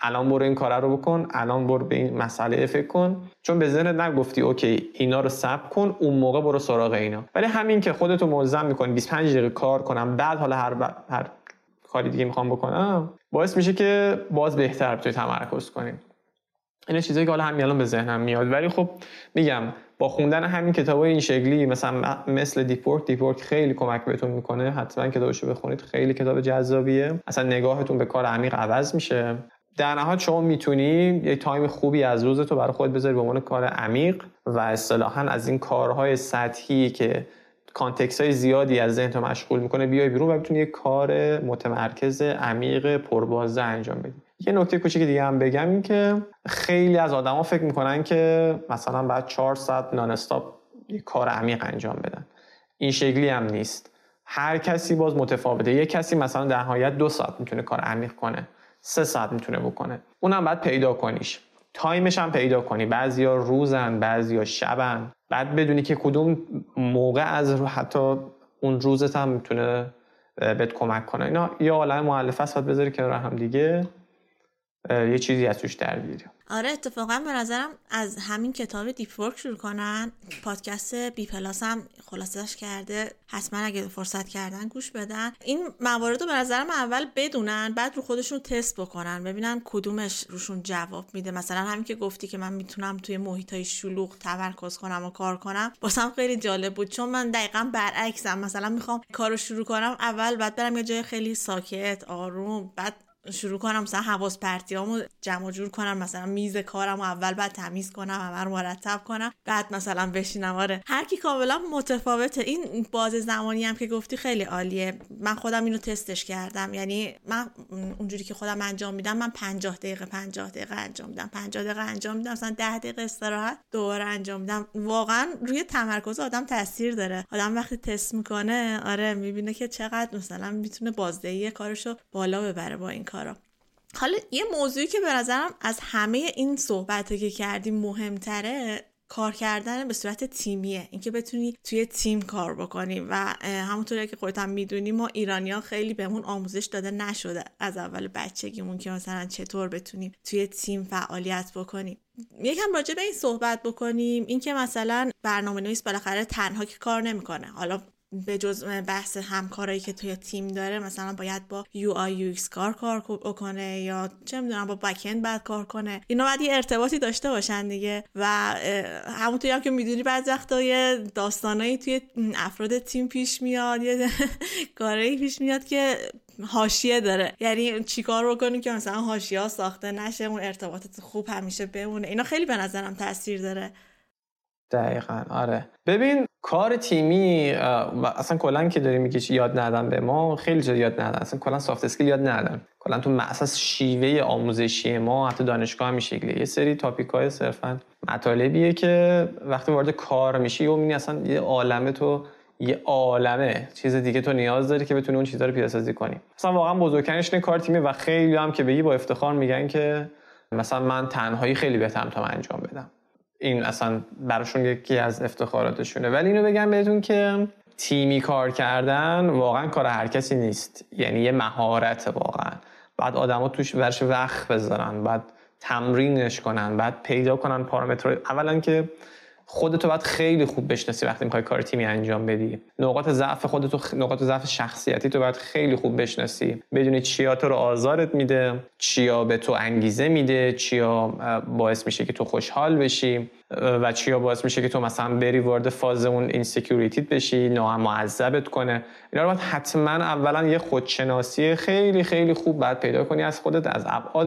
الان برو این کار رو بکن الان برو به این مسئله فکر کن. چون به ذهنت نگفتی okay اینا رو ثبت کن اون موقع برو سراغ اینا. ولی همین که خودتو ملزم می‌کنی 25 دقیقه کار کنم بعد حالا هر هر کاری دیگه می‌خوام بکنم باعث میشه که باز بهتر توی تمرکز کنیم این چیزایی که حالا همین الان به ذهنم میاد. ولی خب میگم با خوندن همین کتاب این شکلی مثلا مثل deep work deep work خیلی کمک بهتون می‌کنه. حتما کتابشو بخونید خیلی کتاب جذابیه. اصلا نگاهتون به کار عمیق عوض میشه. در نهایت شما می‌تونی یک time خوبی از روزتو برای خود بذاری به عنوان کار عمیق و اصطلاحا از این کارهای سطحی که context های زیادی از ذهن تو مشغول می‌کنه. بیای بیرون و بتونی یک کار متمرکز عمیق پربازده انجام بدی. یه نکته کوچیک دیگه هم بگم این که خیلی از آدما فکر می‌کنن که مثلا بعد 4 ساعت بتونن یک کار عمیق انجام بدن. این شکلی هم نیست. هر کسی باز متفاوته. یه کسی مثلا در نهایت دو ساعت می‌تونه کار عمیق کنه. سه ساعت می‌تونه بکنه. اونم باید پیدا کنیش. time ش هم پیدا کنی. بعضیا روزن بعضیا شبن. بعد بدونی که کدوم موقع از رو حتی اون روزت هم می‌تونه بهت کمک کنه. اینا یه عالم مؤلفه است بذاری کنار هم دیگه. یه چیزی از توش در بیاری آره اتفاقا به نظرم از همین کتاب Deep Work شروع کنن. پادکست بی پلاس هم خلاصش کرده. حتما اگه فرصت کردن گوش بدن. این موارد رو به نظرم اول بدونن بعد رو خودشون تست بکنن ببینن کدومش روشون جواب میده. مثلا همین که گفتی که من می‌تونم توی محیط های شلوغ تمرکز کنم و کار کنم واسم خیلی جالب بود. چون من دقیقا برعکسم. مثلا می‌خوام کارو شروع کنم اول بعد برم یه جای خیلی ساکت آروم بعد شروع کنم مثلا حواس پرتیامو جمع جور کنم مثلا میز کارم و اول بعد تمیز کنم رو مرتب کنم بعد مثلا بشینم. آره. هر کی کاملا متفاوته. این باز زمانی هم که گفتی خیلی عالیه. من خودم اینو تستش کردم. یعنی من اونجوری که خودم انجام میدم من 50 دقیقه 50 دقیقه انجام میدم. 50 دقیقه انجام میدم. مثلا 10 دقیقه استراحت دوباره انجام میدم. واقعا روی تمرکز آدم تاثیر داره. آدم وقتی تست می‌کنه آره می‌بینه که چقدر مثلا می‌تونه بازدهی کارشو بالا ببره با این کارا. حالا یه موضوعی که به نظرم از همه این صحبت که کردیم مهمتره کار کردن به صورت تیمیه. اینکه بتونی توی تیم کار بکنی و همونطوری که خودت هم می‌دونی ما ایرانیا خیلی بهمون آموزش داده نشده از اول بچگیمون که مثلا چطور بتونیم توی تیم فعالیت بکنیم. یکم راجع به این صحبت بکنیم. اینکه مثلا برنامه نویس بالاخره تنها که کار نمی‌کنه. حالا به جز بحث همکارایی که توی تیم داره مثلا باید با UI UX کار کار کنه یا چه می‌دونم با بکند بعد کار کنه. اینا باید یه ارتباطی داشته باشن دیگه و همونطوری هم که می‌دونی بعض وقتا یه داستانایی توی افراد تیم پیش میاد یه *laughs* کاری پیش میاد که حاشیه داره. یعنی چیکار بکنی که مثلا حاشیه ساخته نشه اون ارتباطات خوب همیشه بمونه. اینا خیلی به نظرم تاثیر داره. دقیقا آره. ببین کار تیمی اصلا کلا که داری میگی یاد ندن به ما خیلی جا یاد ندن اصلا کلا سافت اسکیل یاد ندن کلا تو اساس شیوه آموزشی ما حتی دانشگاه هم شکلیه یه سری تاپیک های صرفا مطالبیه که وقتی وارد کار میشی و می‌بینی اصلا یه عالمه تو یه عالمه. چیز دیگه تو نیاز داری که بتونی اون چیزا رو پیاده سازی کنی. مثلا واقعا بزرگترینش کار تیمی و خیلی هم که بگی با افتخار میگن که مثلا من تنهایی خیلی بهترم تا انجام بدم. این اصلا براشون یکی از افتخاراتشونه. ولی اینو بگم بهتون که تیمی کار کردن واقعا کار هر کسی نیست. یعنی یه مهارت واقعا. بعد آدما توش برش وقت بذارن بعد تمرینش کنن بعد پیدا کنن پارامتر اولا که خودتو باید خیلی خوب بشناسی وقتی می‌خوای کار تیمی انجام بدی. نقاط ضعف خودتو نقاط ضعف شخصیتی تو باید خیلی خوب بشناسی. بدونی چیا تو رو آزارت میده چیا به تو انگیزه میده چیا باعث میشه که تو خوشحال بشی و چیا باعث میشه که تو مثلا بری وارد فاز اون insecurity ت بشی یا معذبت کنه. اینا رو باید حتما اولا یه خودشناسی خیلی خیلی خوب بعد پیدا کنی از خودت از ابعاد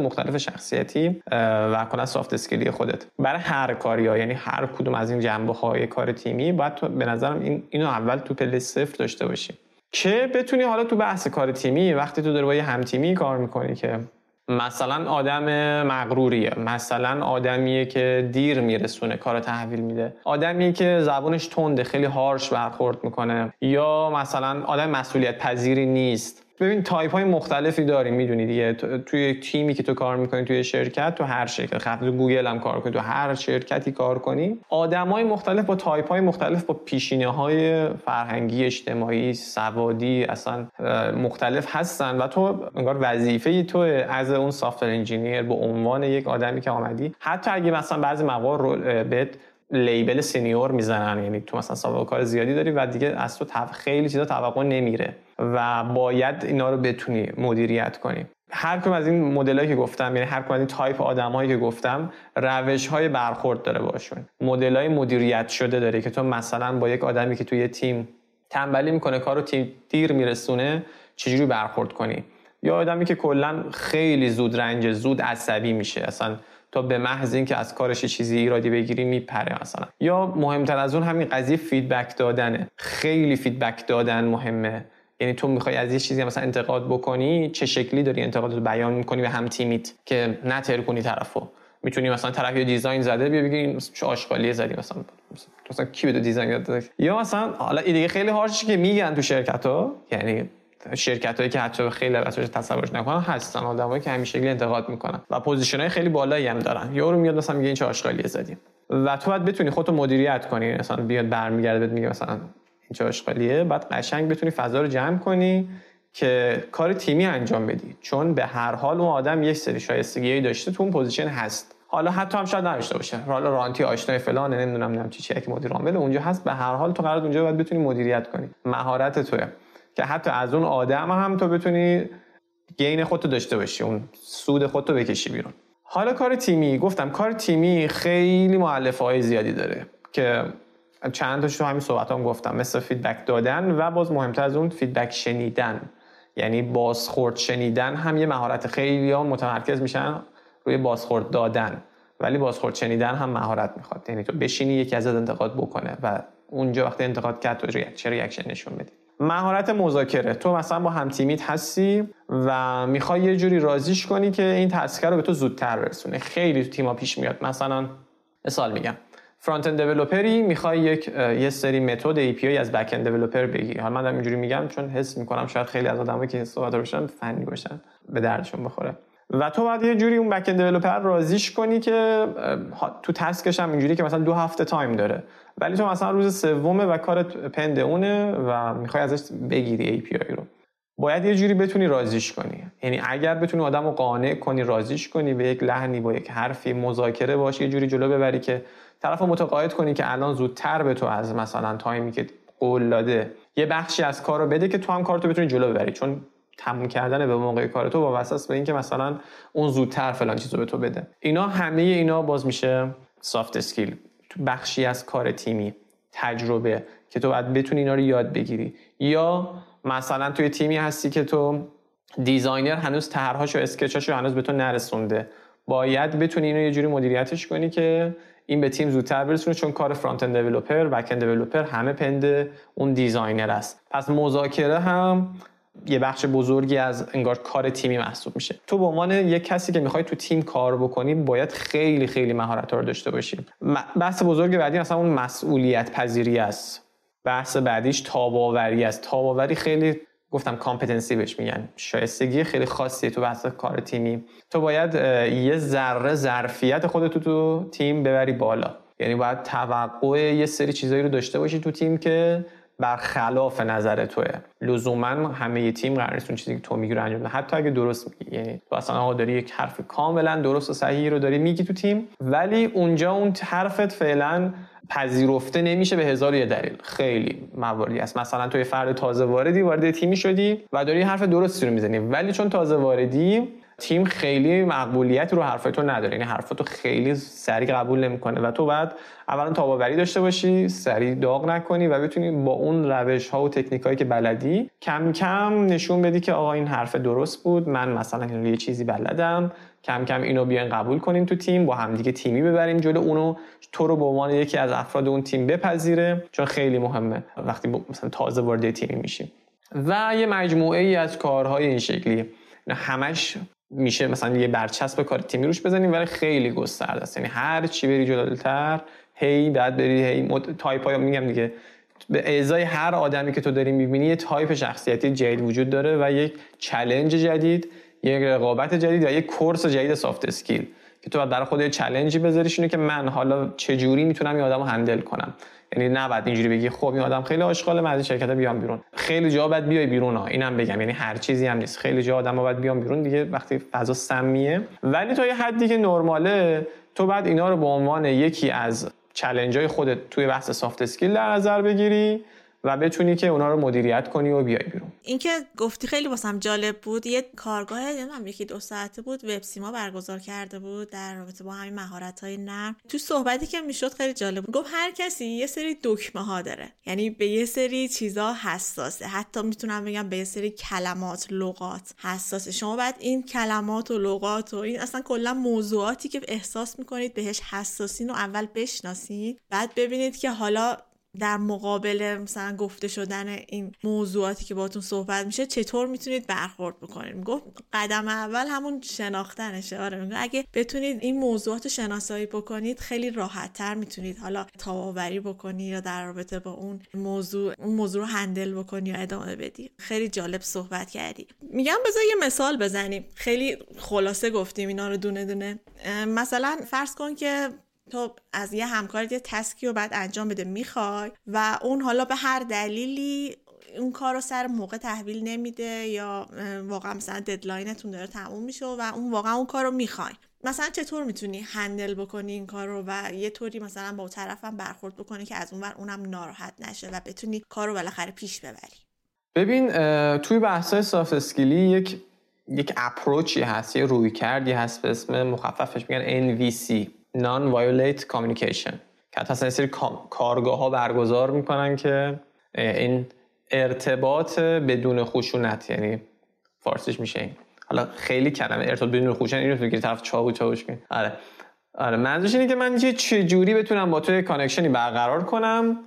مختلف شخصیتی و کلا soft skill ی خودت. برای هر کاری ها یعنی هر کدوم از این جنبه های کار تیمی باید تو به نظرم این اینو اول تو پله صفر داشته باشی. که بتونی حالا تو بحث کار تیمی وقتی تو داری با یه هم تیمی کار می‌کنی که مثلا آدم مغروریه مثلا آدمیه که دیر میرسونه کار تحویل میده. آدمیه که زبونش تنده خیلی harsh برخورد می‌کنه. یا مثلا آدم مسئولیت پذیری نیست. ببین تایپ های مختلفی داریم می‌دونی دیگه. توی تیمی که تو کار می‌کنی توی شرکت تو هر شرکت. می‌خواد تو گوگل هم کار کنی تو هر شرکتی کار کنی. آدمای مختلف با تایپ های مختلف با پیشینه های فرهنگی اجتماعی سوادی اصلا مختلف هستن. و تو انگار وظیفه تو از اون software engineer به عنوان یک آدمی که آمدی. حتی اگه مثلا بعضی مواقع رو بهت label senior می‌زنن یعنی تو مثلا سابقه کار زیادی داری و دیگه از تو خیلی چیزا توقع نمیره. و باید اینا رو بتونی مدیریت کنی. هر کدوم از این مدلایی که گفتم یعنی هر کدوم از این تایپ آدمایی که گفتم روش های برخورد داره باشون. مدل های مدیریت شده داره که تو مثلا با یک آدمی که توی تیم تنبلی می‌کنه کارو تیم دیر میرسونه چجوری برخورد کنی؟ یا آدمی که کلا خیلی زود رنج زود عصبی میشه. اصلا تا به محض اینکه از کارش چیزی ایرادی بگیری میپره مثلا. یا مهمتر از اون همین قضیه feedback دادنه. خیلی feedback دادن مهمه. یعنی تو می‌خوای از یه چیزی مثلا انتقاد بکنی چه شکلی داری انتقادت رو بیان می‌کنی به هم تیمیت که نترکونی طرفو؟ می‌تونی مثلا طرف یه design زده بیا بگی چه آشغالی زدی مثلا؟ مثلا کی بهت design یاد داده؟ یا مثلا حالا دیگه خیلی harsh که میگن تو شرکت ها یعنی شرکت هایی که حتی خیلی ازش تصورش نکنن هستن آدمایی که همین شکلی انتقاد می‌کنن و position های خیلی بالایی هم دارن. یارو میاد مثلا میگه این چه آشغالی زدی و تو باید بتونی خودتو مدیریت کنی مثلا بیاد برمیگرده بهت میگه مثلا این چه آشغالیه بعد قشنگ بتونی فضا رو جمع کنی که کار تیمی انجام بدی. چون به هر حال اون آدم یک سری شایستگی داشته تو اون position هست. حالا حتی هم شاید نداشته باشه. حالا رانتی آشنای فلان نمی‌دونم نمی‌دونم چی چی مدیر عامل اونجا هست. به هر حال تو قرار اونجا باید بتونی مدیریت کنی. مهارت توئه. که حتی از اون آدم هم تو بتونی gain خودتو داشته باشی. اون سود خودتو بکشی بیرون. حالا کار تیمی. گفتم کار تیمی خیلی مؤلفه های زیادی داره که چند تو همین صحبت هم گفتم. مثل feedback دادن و باز مهمتر از اون feedback شنیدن. یعنی بازخورد شنیدن هم یه مهارت خیلی ها متمرکز میشن روی بازخورد دادن. ولی بازخورد شنیدن هم مهارت می‌خواد. یعنی تو بشینی یکی ازت انتقاد بکنه و اونجا وقتی انتقاد کرد تو چه reaction نشون بدی. مهارت مذاکره. تو مثلا با هم تیمیت هستی و می‌خوای یه جوری راضیش کنی که این task رو به تو زودتر برسونه. خیلی تو تیما پیش میاد. مثلا مثال میگم. front-end developer ی می‌خوای یک یه سری method API از back-end developer بگیری حالا من اینجوری میگم چون حس می‌کنم شاید خیلی از آدمایی که صحبت باشن فنی باشن به دردشون بخوره. و تو باید یه جوری اون back-end developer راضیش کنی که تو task ش هم اینجوری که مثلا دو هفته تایم داره. ولی تو مثلا روز سومه و کارت pend اونه و می‌خوای ازش بگیری API رو. باید یه جوری بتونی راضیش کنی. یعنی اگر بتونی آدم قانع کنی راضیش کنی به یک لحنی با یک حرفی مذاکره باش یه جوری جلو ببری که طرف متقاعد کنی که الان زودتر به تو از مثلا تایمی که قول داده یه بخشی از کار رو بده که تو هم کارتو بتونی جلو ببری. چون تموم کردن به موقع کار تو وابسته است به اینکه مثلا اون زودتر فلان چیزو به تو بده. اینا همه اینا باز میشه soft skill بخشی از کار تیمی تجربه که تو باید بتونی اینا رو یاد بگیری. یا مثلا توی تیمی هستی که تو designer هنوز طرحهاشو sketch اشو هنوز به تو نرسونده. باید بتونی اینو یه جوری مدیریتش کنی که این به تیم زودتر برسونه چون کار front-end developer back-end developer همه pend اون designer است. پس مذاکره هم یه بخش بزرگی از انگار کار تیمی محسوب میشه. تو به عنوان یک کسی که می‌خوای تو تیم کار بکنی باید خیلی خیلی مهارت رو داشته باشی. بحث بزرگ بعدی مثلا اون مسئولیت پذیری است. بحث بعدیش تاب‌آوری است. تاب‌آوری خیلی گفتم competency بهش میگن. شایستگی خیلی خاصیه تو بحث کار تیمی. تو باید یه ذره ظرفیت خودتو تو تیم ببری بالا. یعنی باید توقع یه سری چیزایی رو داشته باشی تو تیم که برخلاف نظر توه. لزوما همه تیم قرار نیست اون چیزی که تو میگی رو انجام حتی اگه درست میگی. یعنی تو اصلا آقا داری یک حرف کاملا درست و صحیحی رو داری میگی تو تیم ولی اونجا اون حرفت فعلا پذیرفته نمیشه به هزار یه دلیل. خیلی مواردی هست مثلا تو یه فرد تازه واردی وارد تیمی شدی و داری حرف درستی رو می‌زنی. ولی چون تازه واردی تیم خیلی مقبولیت رو حرف تو نداره. یعنی حرف تو خیلی سریع قبول نمی‌کنه. و تو بعد اولا تاباوری داشته باشی سریع داغ نکنی و بتونی با اون روش ها و تکنیک هایی که بلدی کم کم نشون بدی که آقا این حرف درست بود من مثلا یه چیزی بلدم. کم کم اینو بیاین قبول کنیم تو تیم با همدیگه تیمی ببریم جلو اونو تو رو به عنوان یکی از افراد اون تیم بپذیره چون خیلی مهمه وقتی مثلا تازه وارد تیمی میشیم. و یه مجموعه ای از کارهای این شکلی همش میشه مثلا یه برچسب کار تیمی روش بزنیم ولی خیلی گسترده است. یعنی هر چی بری جلوتر هی بعد بری هی مد... تایپ های میگم دیگه به ازای هر آدمی که تو داری می‌بینی یه تایپ شخصیتی جدید وجود داره و یک challenge جدید یک رقابت جدید و یک course جدید soft skill که تو باید برای خود challenge ی بذاریش اینه که من حالا چه جوری می‌تونم این آدمو handle کنم. یعنی نباید اینجوری بگی خب این آدم خیلی آشغاله من از شرکت بیام بیرون. خیلی جا باید بیای بیرون ها اینم بگم یعنی هر چیزی هم نیست. خیلی جا آدم باید بیام بیرون دیگه وقتی فضا سمیه. ولی تا یه حدی که نرماله تو باید اینا رو به عنوان یکی از challenge های خودت توی بحث soft skill در نظر بگیری. و بتونی که اونا رو مدیریت کنی و بیای بیرون. اینکه گفتی خیلی واسم جالب بود یه کارگاه نمی‌دونم یکی دو ساعته بود وب سیما برگزار کرده بود در رابطه با همین مهارت های نرم. تو صحبتی که می‌شد خیلی جالب بود. گفت هر کسی یه سری دکمه ها داره. یعنی به یه سری چیزا حساسه. حتی می‌تونم بگم به یه سری کلمات لغات حساسه. شما باید این کلمات و لغات و این اصلا کلا موضوعاتی که احساس می‌کنید بهش حساسین و اول بشناسید. بعد ببینید که حالا در مقابل مثلا گفته شدن این موضوعاتی که باتون صحبت میشه چطور می‌تونید برخورد بکنید گفت قدم اول همون شناختنشه. آره اگه بتونید این موضوعات شناسایی بکنید خیلی راحت تر می‌تونید حالا تاوری بکنی یا در رابطه با اون موضوع اون موضوع رو هندل بکنی یا ادامه بدی. خیلی جالب صحبت کردی. میگم بذار یه مثال بزنیم. خیلی خلاصه گفتیم اینا رو دونه دونه. مثلا فرض کن که تو از یه همکارت یه task ی رو باید انجام بده می‌خوای؟ و اون حالا به هر دلیلی اون کار رو سر موقع تحویل نمیده یا واقعا مثلا deadline تون داره تموم میشه و اون واقعا اون کار رو می‌خوای مثلا چطور می‌تونی handle بکنی این کار رو و یه طوری مثلا با طرفم برخورد بکنی که از اونور اونم ناراحت نشه و بتونی کار رو بالاخره پیش ببری؟ ببین توی بحثای soft skill ی یک یک approach ی هست یه رویکردی هست به اسم مخففش میگن NVC Nonviolent Communication که اصلا سری کارگاه ها برگزار می‌کنن که این ارتباط بدون خشونت یعنی فارسیش میشه این. حالا خیلی کلمه ارتباط بدون خشونت اینو که طرف چاقو چاقوش کنی آره. آره منظورش اینه که من چه جوری بتونم با تو connection ی برقرار کنم؟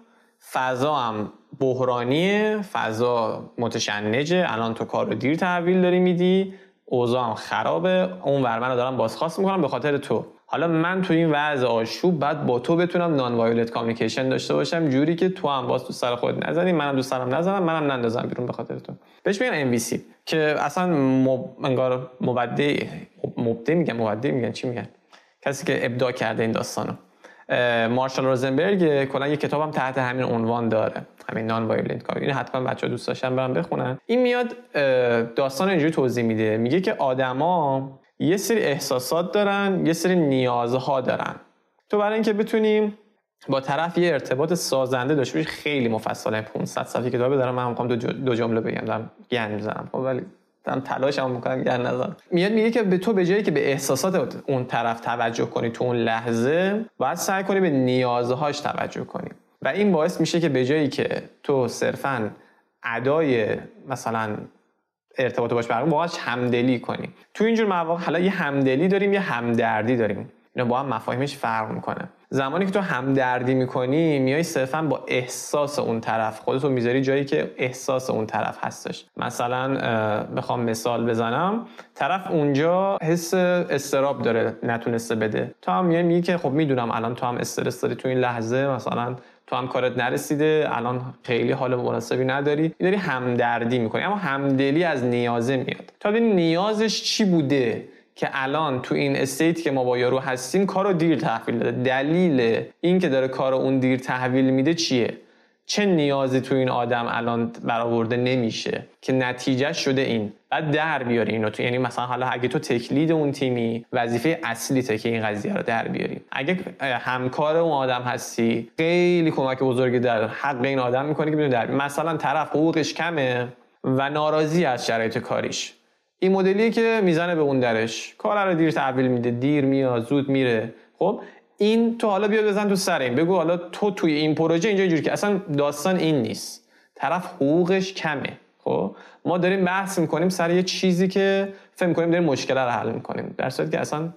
فضا هم بحرانیه فضا متشنجه الان تو کار رو دیر تحویل داری میدی اوضاعم خرابه اون ور منو دارم بازخواست می‌کنم به خاطر تو. حالا من تو این وضع آشوب بعد با تو بتونم نان وایولت کامیکیشن داشته باشم جوری که تو هم باز تو سر خود نزنی منم دوست دارم نزنم منم نندازم بیرون به خاطر تو. بهش میگن MVC که اصلا مب... انگار مبدع مبدع میگن مبدع میگن چی میگن؟ کسی که ابداع کرده این داستانو. مارشال روزنبرگ کلا یه کتابم تحت همین عنوان داره همین نان وایولنت کار این حتما بچه‌ها دوست داشتن برام بخونن. این میاد داستان اینجوری توضیح میده. میگه که آدما یه سری احساسات دارن یه سری نیازها دارن. تو برای اینکه بتونیم با طرف یه ارتباط سازنده داشته باشی خیلی مفصله. 500 صفحه کتاب دارم من می‌خوام دو جمله بگم. دارم گن می‌زنم. خب ولی دارم تلاش هم می‌کنم گن نزنم. میاد میگه که به تو به جایی که به احساسات اون طرف توجه کنی تو اون لحظه باید سعی کنی به نیازهاش توجه کنی. و این باعث میشه که به جایی که تو صرفا ادای مثلا ارتباط باش برقرار واقعا همدلی کنی. تو اینجور مواقع حالا یه همدلی داریم یه همدردی داریم. اینا با هم مفاهیمش فرق می‌کنه. زمانی که تو همدردی می‌کنی میای صرفا با احساس اون طرف خودتو می‌ذاری جایی که احساس اون طرف هستش. مثلا بخوام مثال بزنم. طرف اونجا حس استراب داره نتونسته بده. تو هم میگی که خب می‌دونم الان تو هم استرس داری. تو این لحظه مثلا تو هم کارت نرسیده الان خیلی حال مناسبی نداری. داری همدردی می‌کنی. اما همدلی از نیازه میاد. تا ببین نیازش چی بوده که الان تو این استیت که ما با یارو هستیم کارو دیر تحویل داده. دلیل این که داره کار اون دیر تحویل میده چیه؟ چه نیازی تو این آدم الان برآورده نمیشه که نتیجه شده این. بعد در بیاری اینو تو یعنی مثلا حالا اگه تو تکلید اون تیمی وظیفه اصلی ته که این قضیه رو در بیاری. اگه همکار اون آدم هستی خیلی کمک بزرگی در حق این آدم می‌کنه که در مثلا طرف حقوقش کمه و ناراضی از شرایط کاریش. این مدلی که می‌زنه به اون درش. کار رو دیر تحویل میده دیر میاد زود میره. خب این تو حالا بیا بزن تو سر این. بگو حالا تو توی این پروژه اینجا اینجوری که اصلا داستان این نیست. طرف حقوقش کمه. خب؟ ما داریم بحث می‌کنیم سر یه چیزی که فهم کنیم داریم مشکل رو حل می‌کنیم. در صورتی که اصلا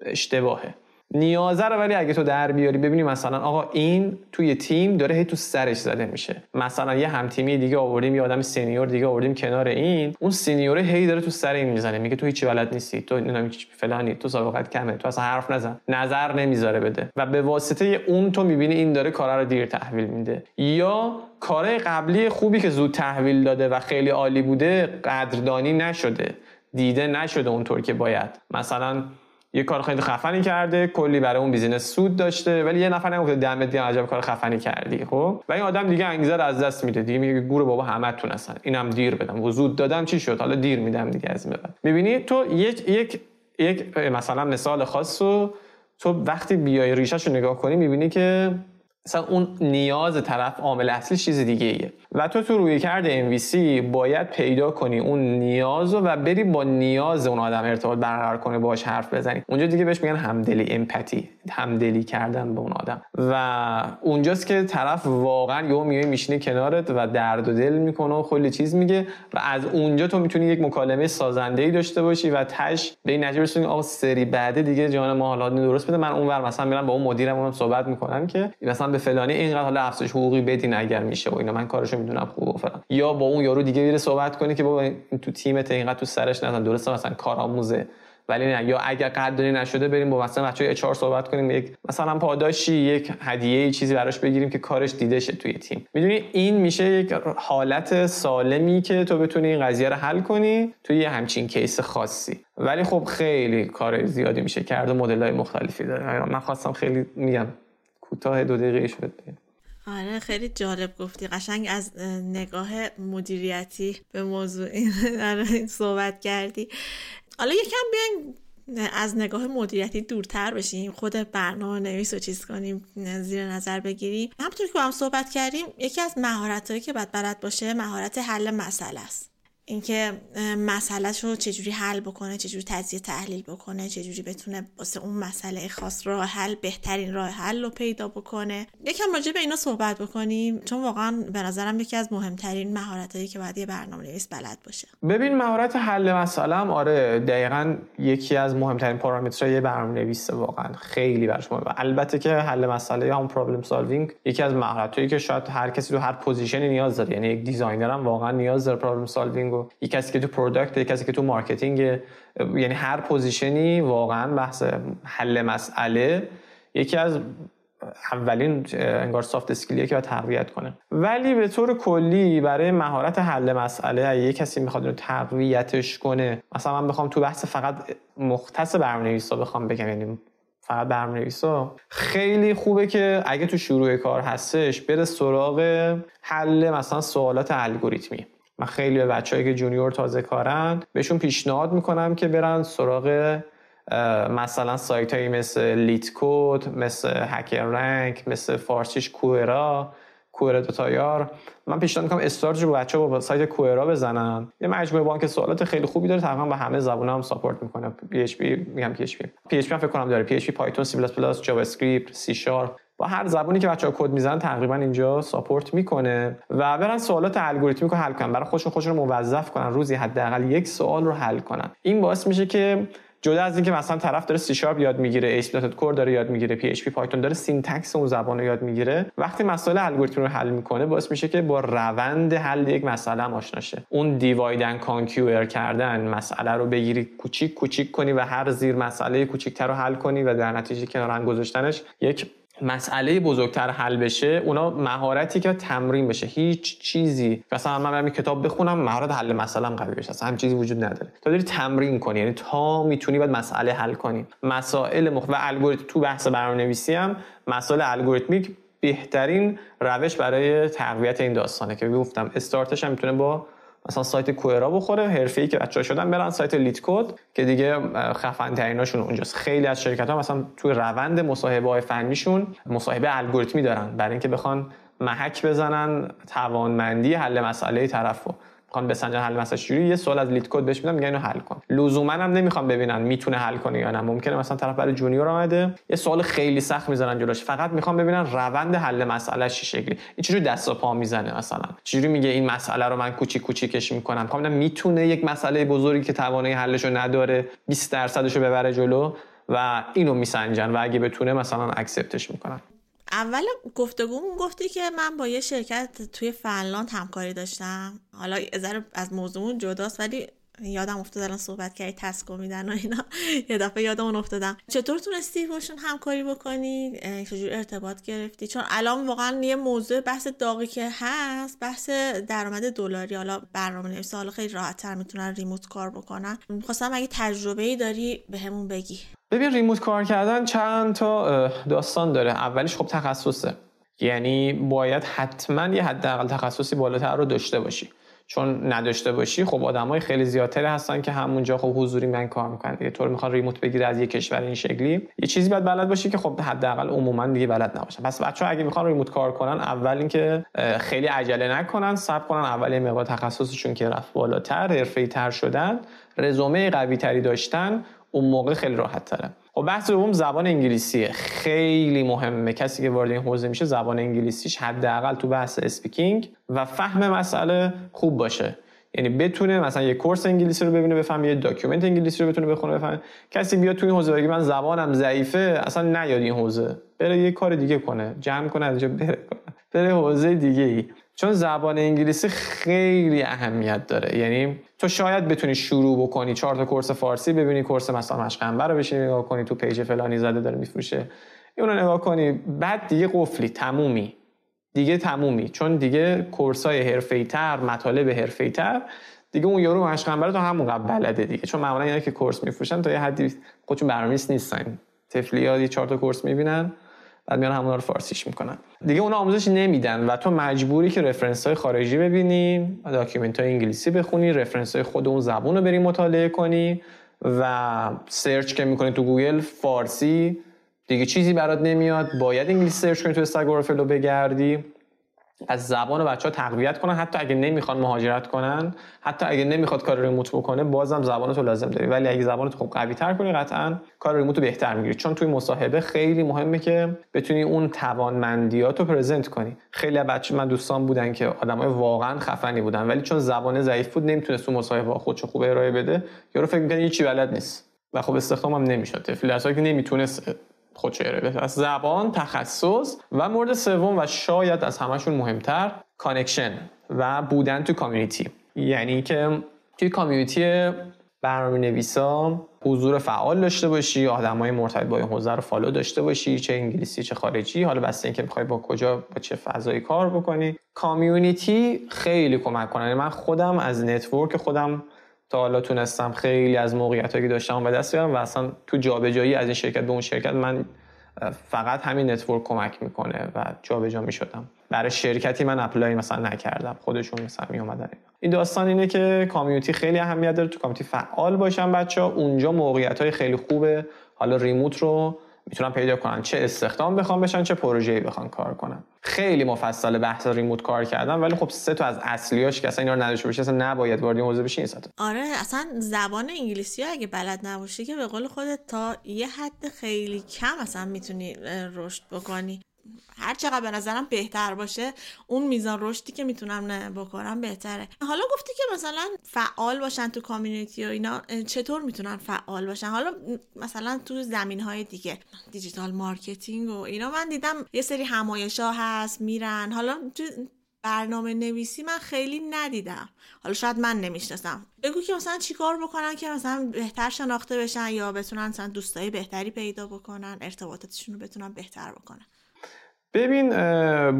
اشتباهه. نیازه رو ولی اگه تو در بیاری ببینی مثلا آقا این توی تیم داره هی تو سرش زده میشه. مثلا یه هم تیمی دیگه آوردیم یه آدم سینیور دیگه آوردیم کنار این اون سینیوره هی داره تو سر این می‌زنه. میگه تو هیچی بلد نیستی تو نمی‌دونم فلانی تو سابقت کمه تو اصلا حرف نزن. نظر نمی‌ذاره بده. و به واسطه اون تو می‌بینی این داره کارا رو دیر تحویل میده. یا کارهای قبلی خوبی که زود تحویل داده و خیلی عالی بوده قدردانی نشده دیده نشده اونطور که باید. مثلا یه کار خیلی خفنی کرده کلی برای اون بیزینس سود داشته ولی یه نفر نگفته دمت گرم عجب کار خفنی کردی خب؟ و این آدم دیگه انگیزه رو از دست میده دیگه میگه گور بابا همتون هستن اینم دیر بدم. و دادم چی شد؟ حالا دیر میدم دیگه از بعد. می‌بینی؟ تو یک یک یک مثلا مثال خاص رو تو وقتی بیای ریشهشو نگاه کنی می‌بینی که مثلا اون نیاز طرف عامل اصلی چیز دیگه ایه و تو تو روی کرد MVC باید پیدا کنی اون نیاز و بری با نیاز اون آدم ارتباط برقرار کنی باهاش حرف بزنی. اونجا دیگه بهش میگن همدلی امپاتی همدلی کردن به اون آدم. و اونجاست که طرف واقعا یهو میای میشینه کنارت و درد و دل می‌کنه و کلی چیز میگه و از اونجا تو می‌تونی یک مکالمه سازنده ای داشته باشی و تش به این نتیجه برسونی آقا سری بعده دیگه جان ما حالا درست بده من اونور مثلا میرم با اون مدیرم اونم صحبت می‌کنم که مثلا به فلانی اینقدر حالا افزایش حقوقی بدین اگر میشه و اینا. من کارشو می‌دونم خوب و فلان. یا با اون یارو دیگه میره صحبت کنی که بابا تو تیمت اینقدر تو سرش نزن درسته مثلا کارآموزه ولی نه. یا اگر قدری نشده بریم با مثلا بچه‌های اچ صحبت کنیم یک مثلا پاداشی یک هدیه چیزی براش بگیریم که کارش دیده شه توی تیم. می‌دونی این میشه یک حالت سالمی که تو بتونی این قضیه رو حل کنی توی یه همچین کیس خاصی. ولی خب خیلی کار زیادی میشه کرد و مدل‌های مختلفی داره. من خواستم خیلی میگم کوتاه دو دقیقه شد آره خیلی جالب گفتی. قشنگ از نگاه مدیریتی به موضوع این صحبت کردی. حالا یکم بیایم از نگاه مدیریتی دورتر بشیم. خود برنامه نویس رو چیز کنیم زیر نظر بگیریم. همونطور که با هم صحبت کردیم یکی از مهارت هایی که باید بلد باشه مهارت حل مسئله است. اینکه مسئله رو چجوری حل بکنه چجوری تجزیه تحلیل بکنه چجوری بتونه واسه اون مسئله خاص راه حل بهترین راه حل رو پیدا بکنه. یکم راجع به اینا صحبت بکنیم چون واقعا به نظرم یکی از مهمترین مهارتایی که باید یه برنامه نویس بلد باشه. ببین مهارت حل مسئله هم آره دقیقا یکی از مهمترین پارامترهای یه برنامه نویسه واقعا. خیلی براش مهمه. البته که حل مسئله یا هم problem solving یکی از مهارتایی که شاید هر کسی تو هر position ی نیاز داره. یعنی یک designer هم واقعا نیاز داره problem solving و یک کسی که تو product یک کسی که تو marketing یعنی هر position ی واقعا بحث حل مسئله یکی از اولین انگار soft skill یه که باید تقویت کنه. ولی به طور کلی برای مهارت حل مسئله یه کسی می‌خواد رو تقویتش کنه مثلا من بخوام تو بحث فقط مختص برنامه‌نویسا بخوام بگم یعنی فقط برنامه‌نویسا خیلی خوبه که اگه تو شروع کار هستش بره سراغ حل مثلا سوالات الگوریتمی. من خیلی به بچه‌ای که junior تازه کارن بهشون پیشنهاد می‌کنم که برن سراغ مثلا سایت هایی مثل LeetCode مثل HackerRank مثل فارسیش کوئرا کوئرا دات آی‌آر من پیشنهاد می‌کنم استارت رو بچه با سایت کوئرا بزنن. یه مجموعه بانک سوالات خیلی خوبی داره تقریبا به همه زبان هم ساپورت می‌کنه. پی اچ پی میگم پی اچ پی پی اچ پی فکر کنم داره. پی اچ پی پایتون سی پلاس پلاس جاوا اسکریپت سی شارپ با هر زبانی که بچه‌ها کد می‌زنن تقریبا اینجا support می‌کنه. و برن سوالات الگوریتمی رو حل کنن. برای خودشون خودشون رو موظف کنن. روزی حداقل یک سوال رو حل کنن. این باعث میشه که جدا از اینکه مثلا طرف داره سی شارپ یاد می‌گیره SQL داره یاد می‌گیره PHP Python داره syntax اون زبان رو یاد می‌گیره وقتی مسائل الگوریتم رو حل می‌کنه باعث میشه که با روند حل یک مسئله هم آشنا شه. اون divide and conquer کردن مسئله رو بگیری کوچیک کوچیک کنی و هر زیر مسئله کوچیکتر رو حل کنی و در نتیجه کنار هم گذاشتنش یک مسئله بزرگتر حل بشه اون مهارتیه که تمرین بشه. هیچ چیزی. مثلا من برم کتاب بخونم مهارت حل مسئله قوی بشه. اصلا هم چیزی وجود نداره. تا داری تمرین کنی یعنی تا می‌تونی باید مسئله حل کنی. مسائل مختلف و الگوریتم. تو بحث برنامه‌نویسی هم مسائل الگوریتمیک بهترین روش برای تقویت این داستانه که گفتم. استارتش هم می‌تونه با مثلا سایت کوئرا بخوره حرفه‌ای که بچه‌ها شدن برن سایت LeetCode که دیگه خفن‌تریناشون اونجاست. خیلی از شرکت ها مثلا توی روند مصاحبه های فنیشون مصاحبه الگوریتمی دارن برای اینکه بخوان محک بزنن توانمندی حل مسئله طرف رو. می‌خوان بسنجن حل مسئله چجوری یه سوال از LeetCode بهش میدم میگن اینو حل کن. لزوما هم نمی‌خوان ببینن می‌تونه حل کنه یا نه. ممکنه مثلا طرف برای junior آمده. یه سوال خیلی سخت می‌زنن جلوش. فقط می‌خوان ببینن روند حل مسئله چی شکلی. این چجوری دست و پا می‌زنه مثلا؟ چجوری میگه این مسئله رو من کوچیک کوچیکش می‌کنم؟ می‌خوان می‌تونه یک مسئله بزرگی که توانایی حلشو نداره 20 درصدشو ببره جلو و اینو میسنجن و اگه بتونه مثلا اکسپتش می‌کنن. اول گفتگومون گفتی که من با یه شرکت توی فنلاند همکاری داشتم. حالا از موضوعمون جداست ولی یادم افتاد الان صحبت کردی تسکو میدن و اینا. یه دفعه یادمون افتادم. چطور تونستی باشون همکاری بکنی؟ چجور ارتباط گرفتی؟ چون الان واقعا یه موضوع بحث داغی که هست بحث درآمد دلاری. حالا برنامه نویس حالا خیلی راحت تر می‌تونن ریموت کار بکنن. می‌خواستم اگه تجربه ای داری بهمون بگی. ببین ریموت کار کردن چند تا داستان داره. اولیش خب تخصصه. یعنی باید حتما یه حداقل تخصصی بالاتر رو داشته باشی. چون نداشته باشی خب آدمای خیلی زیادتری هستن که همونجا خب حضوری من کار می‌کنن دیگه. طور می‌خوان ریموت بگیره از یه کشور این شکلی. یه چیزی باید بلد باشی که خب حداقل عموما دیگه بلد نباشن. پس بچه‌ها اگه می‌خوان ریموت کار کنن اول اینکه خیلی عجله نکنن صبر کنن. اول یه مقدار تخصصشون که رفت بالاتر حرفه‌ای تر شدن رزومه قوی تری داشتن اون موقع خیلی راحت تره. خب بحث دوم زبان انگلیسیه خیلی مهمه. کسی که وارد این حوزه میشه زبان انگلیسیش حداقل تو بحث speaking و فهم مسئله خوب باشه. یعنی بتونه مثلا یه course انگلیسی رو ببینه بفهمه یه document انگلیسی رو بتونه بخونه بفهمه. کسی بیاد تو این حوزه بگه من زبانم ضعیفه اصلا نیاد این حوزه. بره یه کار دیگه کنه. جمع کنه از اینجا بره بره حوزه دیگه ای چون زبان انگلیسی خیلی اهمیت داره. یعنی تو شاید بتونی شروع بکنی چهار تا course فارسی ببینی course مثلا مشقنبه رو بشینی نگاه کنی تو page فلانی زده داره میفروشه. اونو نگاه کنی بعد دیگه قفلی تمومی. دیگه تمومی. چون دیگه course های حرفه‌ای تر مطالب حرفه‌ای تر دیگه اون یارو مشقنبه رو تو همون قبل بلده دیگه. چون معمولا اینا که course میفروشن تا یه حدی خودشون برنامه‌نویس نیستن. طفلیا یه چهار تا course می‌بینن. بعد میان همونا رو فارسیش می‌کنن. دیگه اونا آموزش نمیدن و تو مجبوری که reference های خارجی ببینی document های انگلیسی بخونی reference های خود اون زبون رو بری مطالعه کنی و search که می‌کنی تو گوگل فارسی دیگه چیزی برات نمیاد. باید انگلیسی search کنی تو Stack Overflow بگردی. زبان بچه ها تقویت کنن. حتی اگه نمی‌خوان مهاجرت کنن حتی اگه نمی‌خواد کار remote بکنه بازم زبانتو لازم داری. ولی اگه زبانتو خوب قوی تر کنی قطعا کار remote بهتر می‌گیری. چون توی مصاحبه خیلی مهمه که بتونی اون توانمندیات رو present کنی. خیلی بچه من دوستان بودن که آدمای واقعا خفنی بودن ولی چون زبان ضعیف بود نمی‌تونست تو مصاحبه خودشو خوب ارائه بده. یارو فکر می‌کنه هیچی بلد نیست. و خب استخدامم نمی‌شد. طفلی که نمی‌تونست خودشو بده از زبان تخصص و مورد سوم و شاید از همشون مهمتر connection و بودن تو community یعنی که توی community برنامه نویسا حضور فعال داشته باشی آدمای مرتبط با این حوزه رو follow داشته باشی چه انگلیسی چه خارجی حالا بس اینکه می‌خوای با کجا با چه فضایی کار بکنی. community خیلی کمک کنه من خودم از network خودم تا حالا تونستم خیلی از موقعیت که داشتم به دست بیارم و اصلا تو جابجایی از این شرکت به اون شرکت من فقط همین network کمک می‌کنه و جابجا می‌شدم. برای شرکتی من apply مثلا نکردم. خودشون مثلا می اومدن این داستان اینه که community خیلی اهمیت داره. تو community فعال باشن بچه ها اونجا موقعیت های خیلی خوبه. حالا remote رو می‌تونن پیدا کنن. چه استخدام بخوان بشن چه پروژه‌ای بخوان کار کنن. خیلی مفصل بحث remote کار کردن ولی خب سه تا از اصلیاش که اصلا اینا رو نداشته باشه اصلا نباید وارد این حوزه بشی این آره اصلا زبان انگلیسی ها اگه بلد نباشی که به قول خودت تا یه حد خیلی کم اصلا می‌تونی رشد بکنی. هر چقدر به نظرم بهتر باشه اون میزان رشدی که می‌تونم بکنم بهتره. حالا گفتی که مثلا فعال باشن تو community و اینا چطور می‌تونن فعال باشن؟ حالا مثلا تو زمین های دیگه digital marketing و اینا من دیدم یه سری همایش ها هست میرن. حالا تو برنامه نویسی من خیلی ندیدم. حالا شاید من نمی‌شناسم. بگو که مثلا چیکار بکنن که مثلا بهتر شناخته بشن یا بتونن مثلا دوستای بهتری پیدا بکنن ارتباطاتشون رو بتونن بهتر بکنن. ببین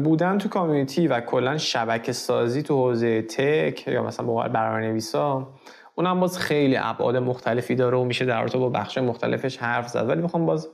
بودن تو کامیونیتی و کلا شبکه سازی تو حوزه تک یا مثلا با برنامه نویسا اونم باز خیلی ابعاد مختلفی داره و میشه در رابطه با بخش مختلفش حرف زد. ولی می‌خوام باز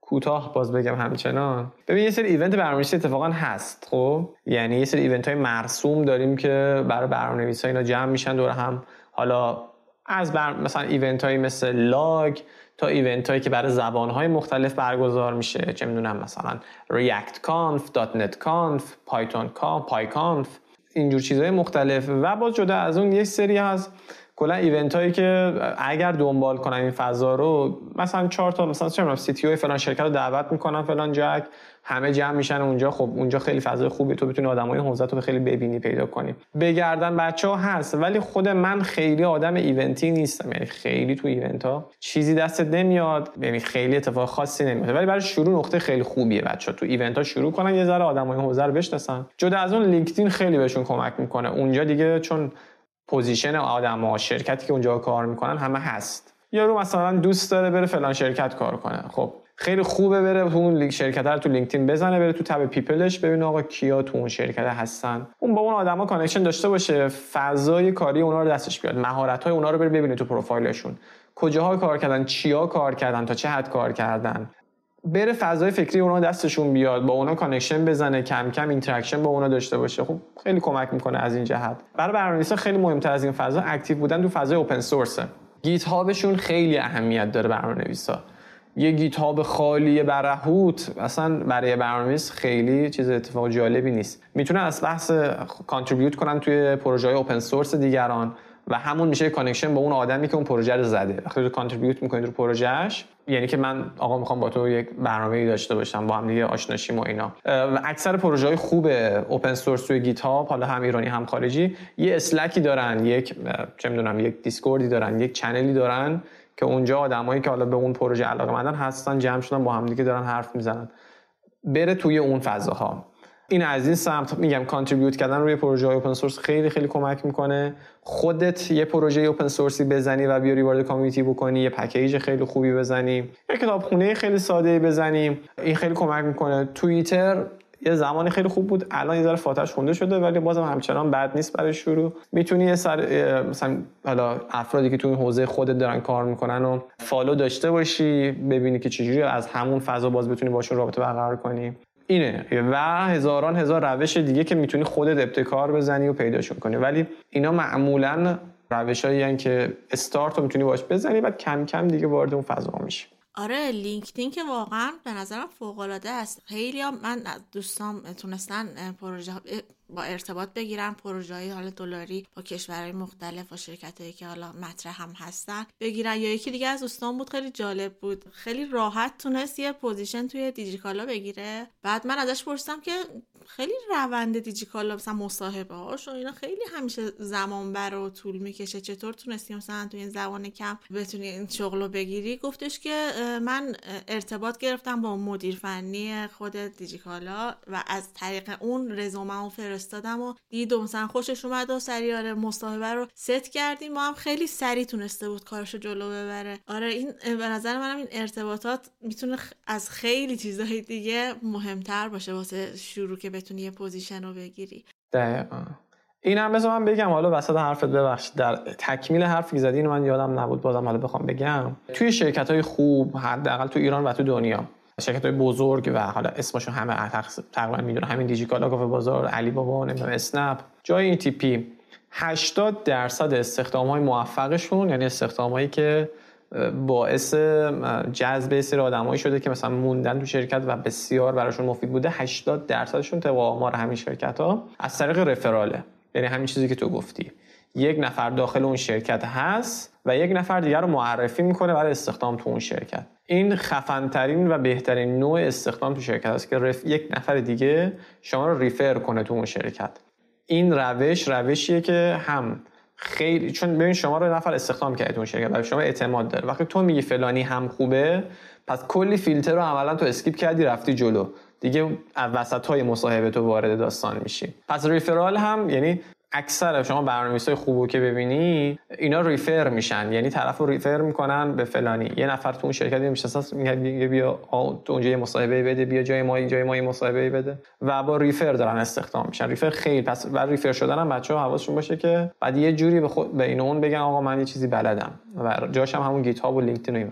کوتاه باز بگم همچنان. ببین یه سری ایونت برنامه‌نویسی اتفاقا هست خب؟ یعنی یه سری ایونت های مرسوم داریم که برای برنامه‌نویسا اینا جمع میشن دور هم حالا از بر... مثلا event های مثل لاگ تا event هایی که برای زبان های مختلف برگزار میشه. چه می‌دونم مثلا React Conf .NET Conf Python Conf PyCon اینجور چیزهای مختلف. و باز جدا از اون یک سری هست کلا event هایی که اگر دنبال کنن این فضا رو مثلا چهار تا مثلا چه CTO فلان شرکت رو دعوت می‌کنن فلان جک. همه جمع میشن اونجا خب اونجا خیلی فضای خوبی تو بتونی آدمای حوزه رو خیلی ببینی پیدا کنی. بگردن بچه ها هست ولی خود من خیلی آدم event ی نیستم. یعنی خیلی تو event ها چیزی دستت نمیاد یعنی خیلی اتفاق خاصی نمیاد ولی برای شروع نقطه خیلی خوبیه بچه ها تو event ها شروع کنن یه ذره آدمای حوزه رو بشناسن. جدا از اون LinkedIn خیلی بهشون کمک می‌کنه. اونجا دیگه چون position آدم ها شرکتی که اونجا کار می‌کنن همه هست. یارو مثلا دوست داره بره فلان شرکت کار کنه. خب خیلی خوبه بره تو اون شرکت رو تو LinkedIn بزنه بره تو tab people ش ببینه آقا کیا تو اون شرکت هستن. اون با اون آدما connection داشته باشه فضای کاری اونا رو دستش بیاد مهارت های اونا رو بره ببینه تو پروفایلشون. کجاها کار کردن چیا کار کردن تا چه حد کار کردن. بره فضای فکری اونا دستشون بیاد با اونا connection بزنه کم کم interaction با اونا داشته باشه. خب خیلی کمک می‌کنه از این جهت. برای برنامه‌نویسا خیلی مهمتر از این فضا active بودن تو فضای open source ه GitHub شون خیلی اهمیت داره برنامه‌نویسا. یه GitHub خالی برهوت اصلا برای برنامه‌نویس خیلی چیز اتفاق جالبی نیست. می‌تونن از بحث contribute کنن توی پروژه های open source دیگران و همون میشه connection با اون آدمی که اون پروژه رو زده. وقتی تو contribute می‌کنی رو پروژهش یعنی که من آقا می‌خوام با تو یک برنامه داشته باشم با هم دیگه آشنا شیم و اینا. و اکثر پروژه های خوب open source توی GitHub حالا هم ایرانی هم خارجی یه Slack ی دارن یک چه می‌دونم یک Discord ی دارن یک channel ی دارن که اونجا آدمایی که حالا به اون پروژه علاقه مندن هستن جمع شدن با هم دیگه دارن حرف می‌زنن. بره توی اون فضاها. این از این سمت میگم contribute کردن روی پروژه های open source خیلی خیلی کمک می‌کنه. خودت یه پروژه اوپن سورسی بزنی و بیاری وارد کامیونیتی بکنی یه پکیج خیلی خوبی بزنی. یه کتابخونه خیلی ساده بزنیم این خیلی کمک می‌کنه. توییتر یه زمانی خیلی خوب بود. الان یه ذره فاتش خونده شده ولی بازم همچنان بد نیست برای شروع. می‌تونی یه سر مثلا حالا افرادی که تو این حوزه خودت دارن کار می‌کنن و فالو داشته باشی ببینی که چجوری از همون فضا باز بتونی باشون رابطه برقرار کنی. اینه. و هزاران هزار روش دیگه که می‌تونی خودت ابتکار بزنی و پیداشون کنی. ولی اینا معمولا روش هایی که استارت رو می‌تونی باش بزنی بعد کم کم دیگه وارد اون فضا میشی. آره LinkedIn که واقعا به نظرم فوق العاده است. خیلی من دوستان تونستن پروژه با ارتباط بگیرن پروژه های حالا دلاری با کشورهای مختلف و شرکت هایی که حالا مطرح هم هستن بگیرن. یا یکی دیگه از دوستان بود خیلی جالب بود. خیلی راحت تونست یه position توی دیجیکالا بگیره. بعد من ازش پرسیدم که خیلی روند دیجیکالا مثلا مصاحبه هاش و اینا خیلی همیشه زمان بر و طول می‌کشه. چطور تونستی مثلا تو این زبان کم بتونی این شغل رو بگیری؟ گفتش که من ارتباط گرفتم با مدیر فنی خود دیجیکالا و از طریق اون رزومه فرستادم و دید و مثلا خوشش اومد و سریاره مصاحبه رو ست کردیم. ما هم خیلی سریع تونسته بود کارشو جلو ببره. آره این به نظر منم این ارتباطات می‌تونه از خیلی چیزهای دیگه مهمتر باشه واسه شروع که بتونی یه position رو بگیری. دقیقا. این هم بذار من بگم حالا وسط حرفت ببخشید. در تکمیل حرفی زدی من یادم نبود بازم حالا بخوام بگم. توی شرکت های خوب حداقل تو ایران و تو دنیا شرکت های بزرگ و حالا اسمشو همه تقریبا می‌دونن همین دیجیکالا کافه بازار علی بابا نمی‌دونم اسنپ. جاهای این تیپی 80 درصد استخدام های موفقشون یعنی استخدام هایی که باعث جذب سری آدمایی شده که مثلا موندن تو شرکت و بسیار براشون مفید بوده 80 درصدشون طبق آمار همین شرکت ها از طریق رفراله. یعنی همین چیزی که تو گفتی. یک نفر داخل اون شرکت هست و یک نفر دیگر رو معرفی می‌کنه برای استخدام تو اون شرکت. این خفنترین و بهترین نوع استخدام تو شرکت است که رف... یک نفر دیگه شما رو ریفر کنه تو اون شرکت. این روش روشیه که هم خیلی چون ببین شما رو نفر استخدام کرد اون شرکت و شما اعتماد داره. وقتی تو میگی فلانی هم خوبه پس کلی فیلتر رو عملا تو skip کردی رفتی جلو. دیگه وسط های مصاحبه تو وارد داستان میشی. پس referral هم یعنی اکثر شما برنامه‌نویسای خوبو که ببینی اینا refer میشن. یعنی طرف رو refer می‌کنن به فلانی. یه نفر تو اون شرکت می‌شناسه میگه بیا تو اونجا یه مصاحبه بده بیا جای ما جای ما یه مصاحبه بده. و با refer دارن استخدام میشن. refer خیلی پس بعد refer شدن هم بچه‌ها حواسشون باشه که بعد یه جوری به خود به این اون بگن آقا من یه چیزی بلدم. و جاشم همون GitHub و LinkedIn و این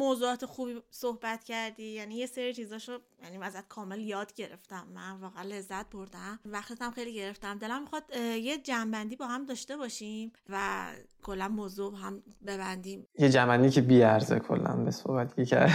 موضوعات خوبی صحبت کردی؟ یعنی یه سری چیزاشو یعنی ازت کامل یاد گرفتم. من واقعا لذت بردم. وقتت هم خیلی گرفتم. دلم می‌خواد یه جنبندی با هم داشته باشیم و کلا موضوع هم ببندیم. یه جنبندی که بیارزه کلا به صحبت کرد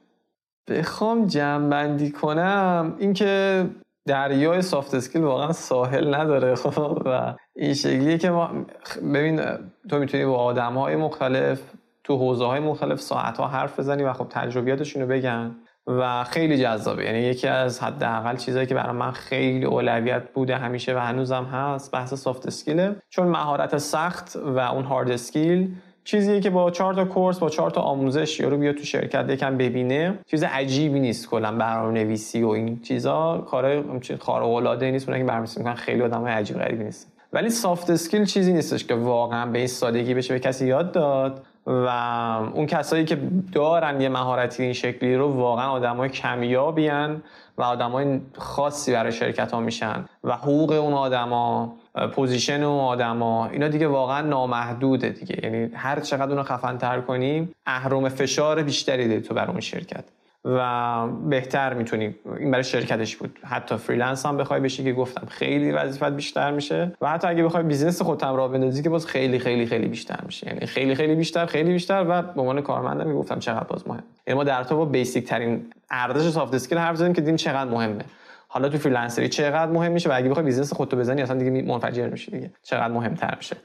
*laughs* بخوام جنبندی کنم. اینکه دریای سافت اسکیل واقعا ساحل نداره. خب *laughs* و این شکلیه که ما ببین تو می‌تونی با آدم های مختلف تو حوزه های مختلف ساعت ها حرف بزنی و خب تجربیاتشون رو بگن و خیلی جذابه. یعنی یکی از حداقل چیزهایی که برای من خیلی اولویت بوده همیشه و هنوزم هست بحث soft skill ه چون مهارت سخت و اون hard skill چیزیه که با چهار تا course با چهار تا آموزش یارو بیا تو شرکت یکم ببینه. چیز عجیبی نیست کلا برنامه نویسی و این چیزا. کارهای خارق العاده نیست اونایی که برنامه‌نویسی می‌کنن خیلی آدمای عجیب غریبی نیست ولی soft skill چیزی نیستش که واقعا به این سادگی بشه به کسی یاد داد. و اون کسایی که دارن یه مهارتی این شکلی رو واقعا آدمای کمیابیان و آدمای خاصی برای شرکت ها میشن و حقوق اون آدما پوزیشن اون آدما اینا دیگه واقعا نامحدوده دیگه. یعنی هر چقدر اونو خفن تر کنیم اهرم فشار بیشتری داری تو برای اون شرکت. و بهتر می‌تونی این برای شرکتش بود. حتی freelance هم بخوای بشی که گفتم خیلی وظیفت بیشتر میشه. و حتی اگه بخوای business خودت هم راه بندازی که باز خیلی خیلی خیلی بیشتر میشه. یعنی خیلی خیلی بیشتر خیلی بیشتر و به عنوان کارمندم می‌گفتم چقدر باز مهم. یعنی ما در تو با basic ترین ارزش soft skill حرف زدیم که دیدیم چقدر مهمه. حالا تو freelancer ی چقدر مهم میشه و اگه بخوای business خودتو بزنی اصلا دیگه منفجر میشه دیگه. چقدر مهمتر میشه.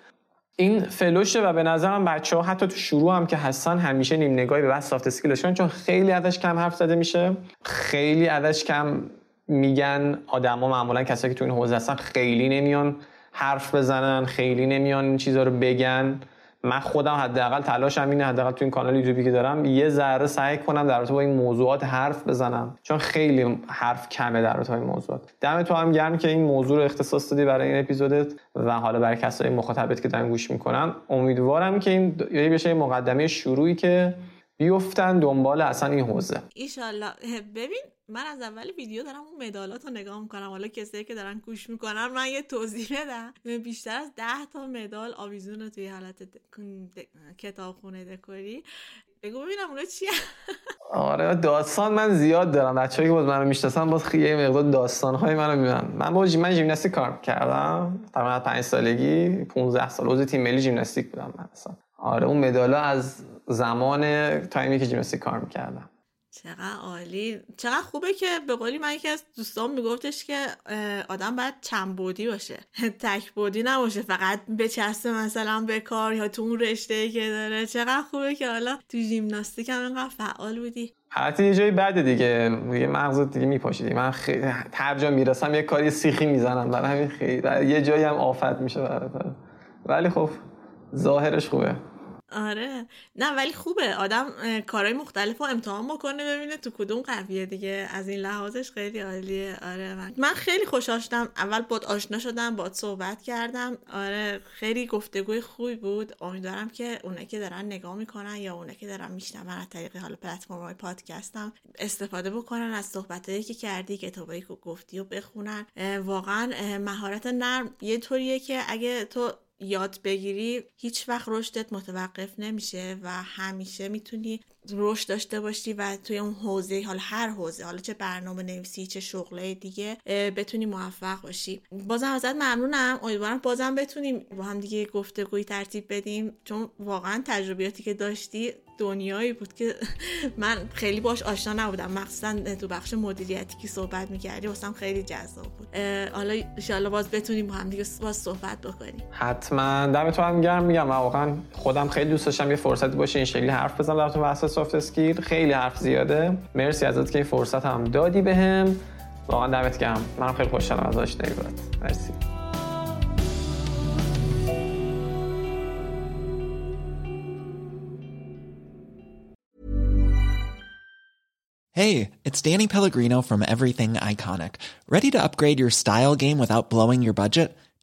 این فلوشه و به نظرم بچه ها حتی تو شروع هم که هستن همیشه نیم نگاهی به بحث soft skill شون چون خیلی ازش کم حرف زده میشه. خیلی ازش کم میگن آدما معمولا کسایی که تو این حوزه هستن خیلی نمیان حرف بزنن خیلی نمیان این چیزا رو بگن. من خودم حداقل تلاشم اینه حداقل تو این کانال یوتیوبی که دارم یه ذره سعی کنم در رابطه با این موضوعات حرف بزنم چون خیلی حرف کمه در رابطه با این موضوعات. دم تو هم گرم که این موضوع رو اختصاص دادی برای این اپیزودت و حالا برای کسای مخاطبت که دارن گوش می‌کنن امیدوارم که این یه بشه مقدمه شروعی که بیفتن دنبال اصلا این حوزه. ایشالله. ببین من از اول ویدیو دارم اون مدالات رو نگاه می‌کنم. حالا کسایی که دارن گوش می‌کنن من یه توضیح بدم. بیشتر از ده تا مدال آویزون توی حالت کتاب خونه دکوری. بگو ببینم اونا چیه آره داستان من زیاد دارم. بچه‌ای که باز منو می‌شناسن باز خیلی مقدار داستان های منو می‌بینن. من با من ژیمناستیک کار کردم. تقریبا 5 سالگی 15 سال عضو تیم ملی ژیمناستیک بودم من اصلا. آره اون مدالا از زمان تایمی که ژیمناستیک کار می‌کردم. چقدر عالی. چقدر خوبه که به قولی من یکی از دوستان میگفتش که آدم باید چند بودی باشه. *laughs* تک بودی نباشه فقط بچسته مثلا به کار یا تو اون رشته که داره. چقدر خوبه که حالا تو ژیمناستیک هم اینقدر فعال بودی. حتی یه جایی بعد دیگه. یه مغزت دیگه میپاشیدی. من خیلی هر جا می‌رسم یه کاری سیخی می‌زنم. برای همین خیلی یه جایی هم آفت میشه برای ولی خب ظاهرش خوبه. آره. نه ولی خوبه. آدم کارهای مختلف رو امتحان بکنه ببینه تو کدوم قویه دیگه. از این لحاظش خیلی عالیه. آره من, من خیلی خوشحال شدم اول باد آشنا شدم باد صحبت کردم. آره خیلی گفتگوی خوبی بود. امیدوارم که اونه که دارن نگاه می‌کنن یا اونه که دارن میشنون از طریق حالا پلتفرم های پادکستم استفاده بکنن از صحبتهایی که کردی کتابایی که گفتی و بخونن. واقعا مهارت نرم یه طوریه که اگه تو یاد بگیری هیچ وقت رشدت متوقف نمیشه و همیشه می‌تونی رشد داشته باشی و توی اون حوزه حال هر حوزه حالا چه برنامه نویسی چه شغله دیگه بتونی موفق باشی. بازم ازت ممنونم. امیدوارم بازم بتونیم با هم دیگه گفتگوی ترتیب بدیم. چون واقعا تجربیاتی که داشتی دنیایی بود که *laughs* من خیلی باش آشنا نبودم. مخصوصا تو بخش مدیریتی که صحبت می‌کردی واسم خیلی جذاب بود. حالا ان باز بتونیم با هم دیگه باز صحبت بکنیم. حتما. دمتون گرم میگم. واقعا خودم خیلی دوست داشتم یه فرصتی باشه این شکلی حرف بزنم. در تو سافت اسکیل خیلی حرف زیاده مرسی ازت که فرصت هم دادی بهم به واقعا دمت گرم منم خیلی خوشحالم از آشنایی مرسی Hey, it's Danny Pellegrino from Everything Iconic. Ready to upgrade your style game without blowing your budget?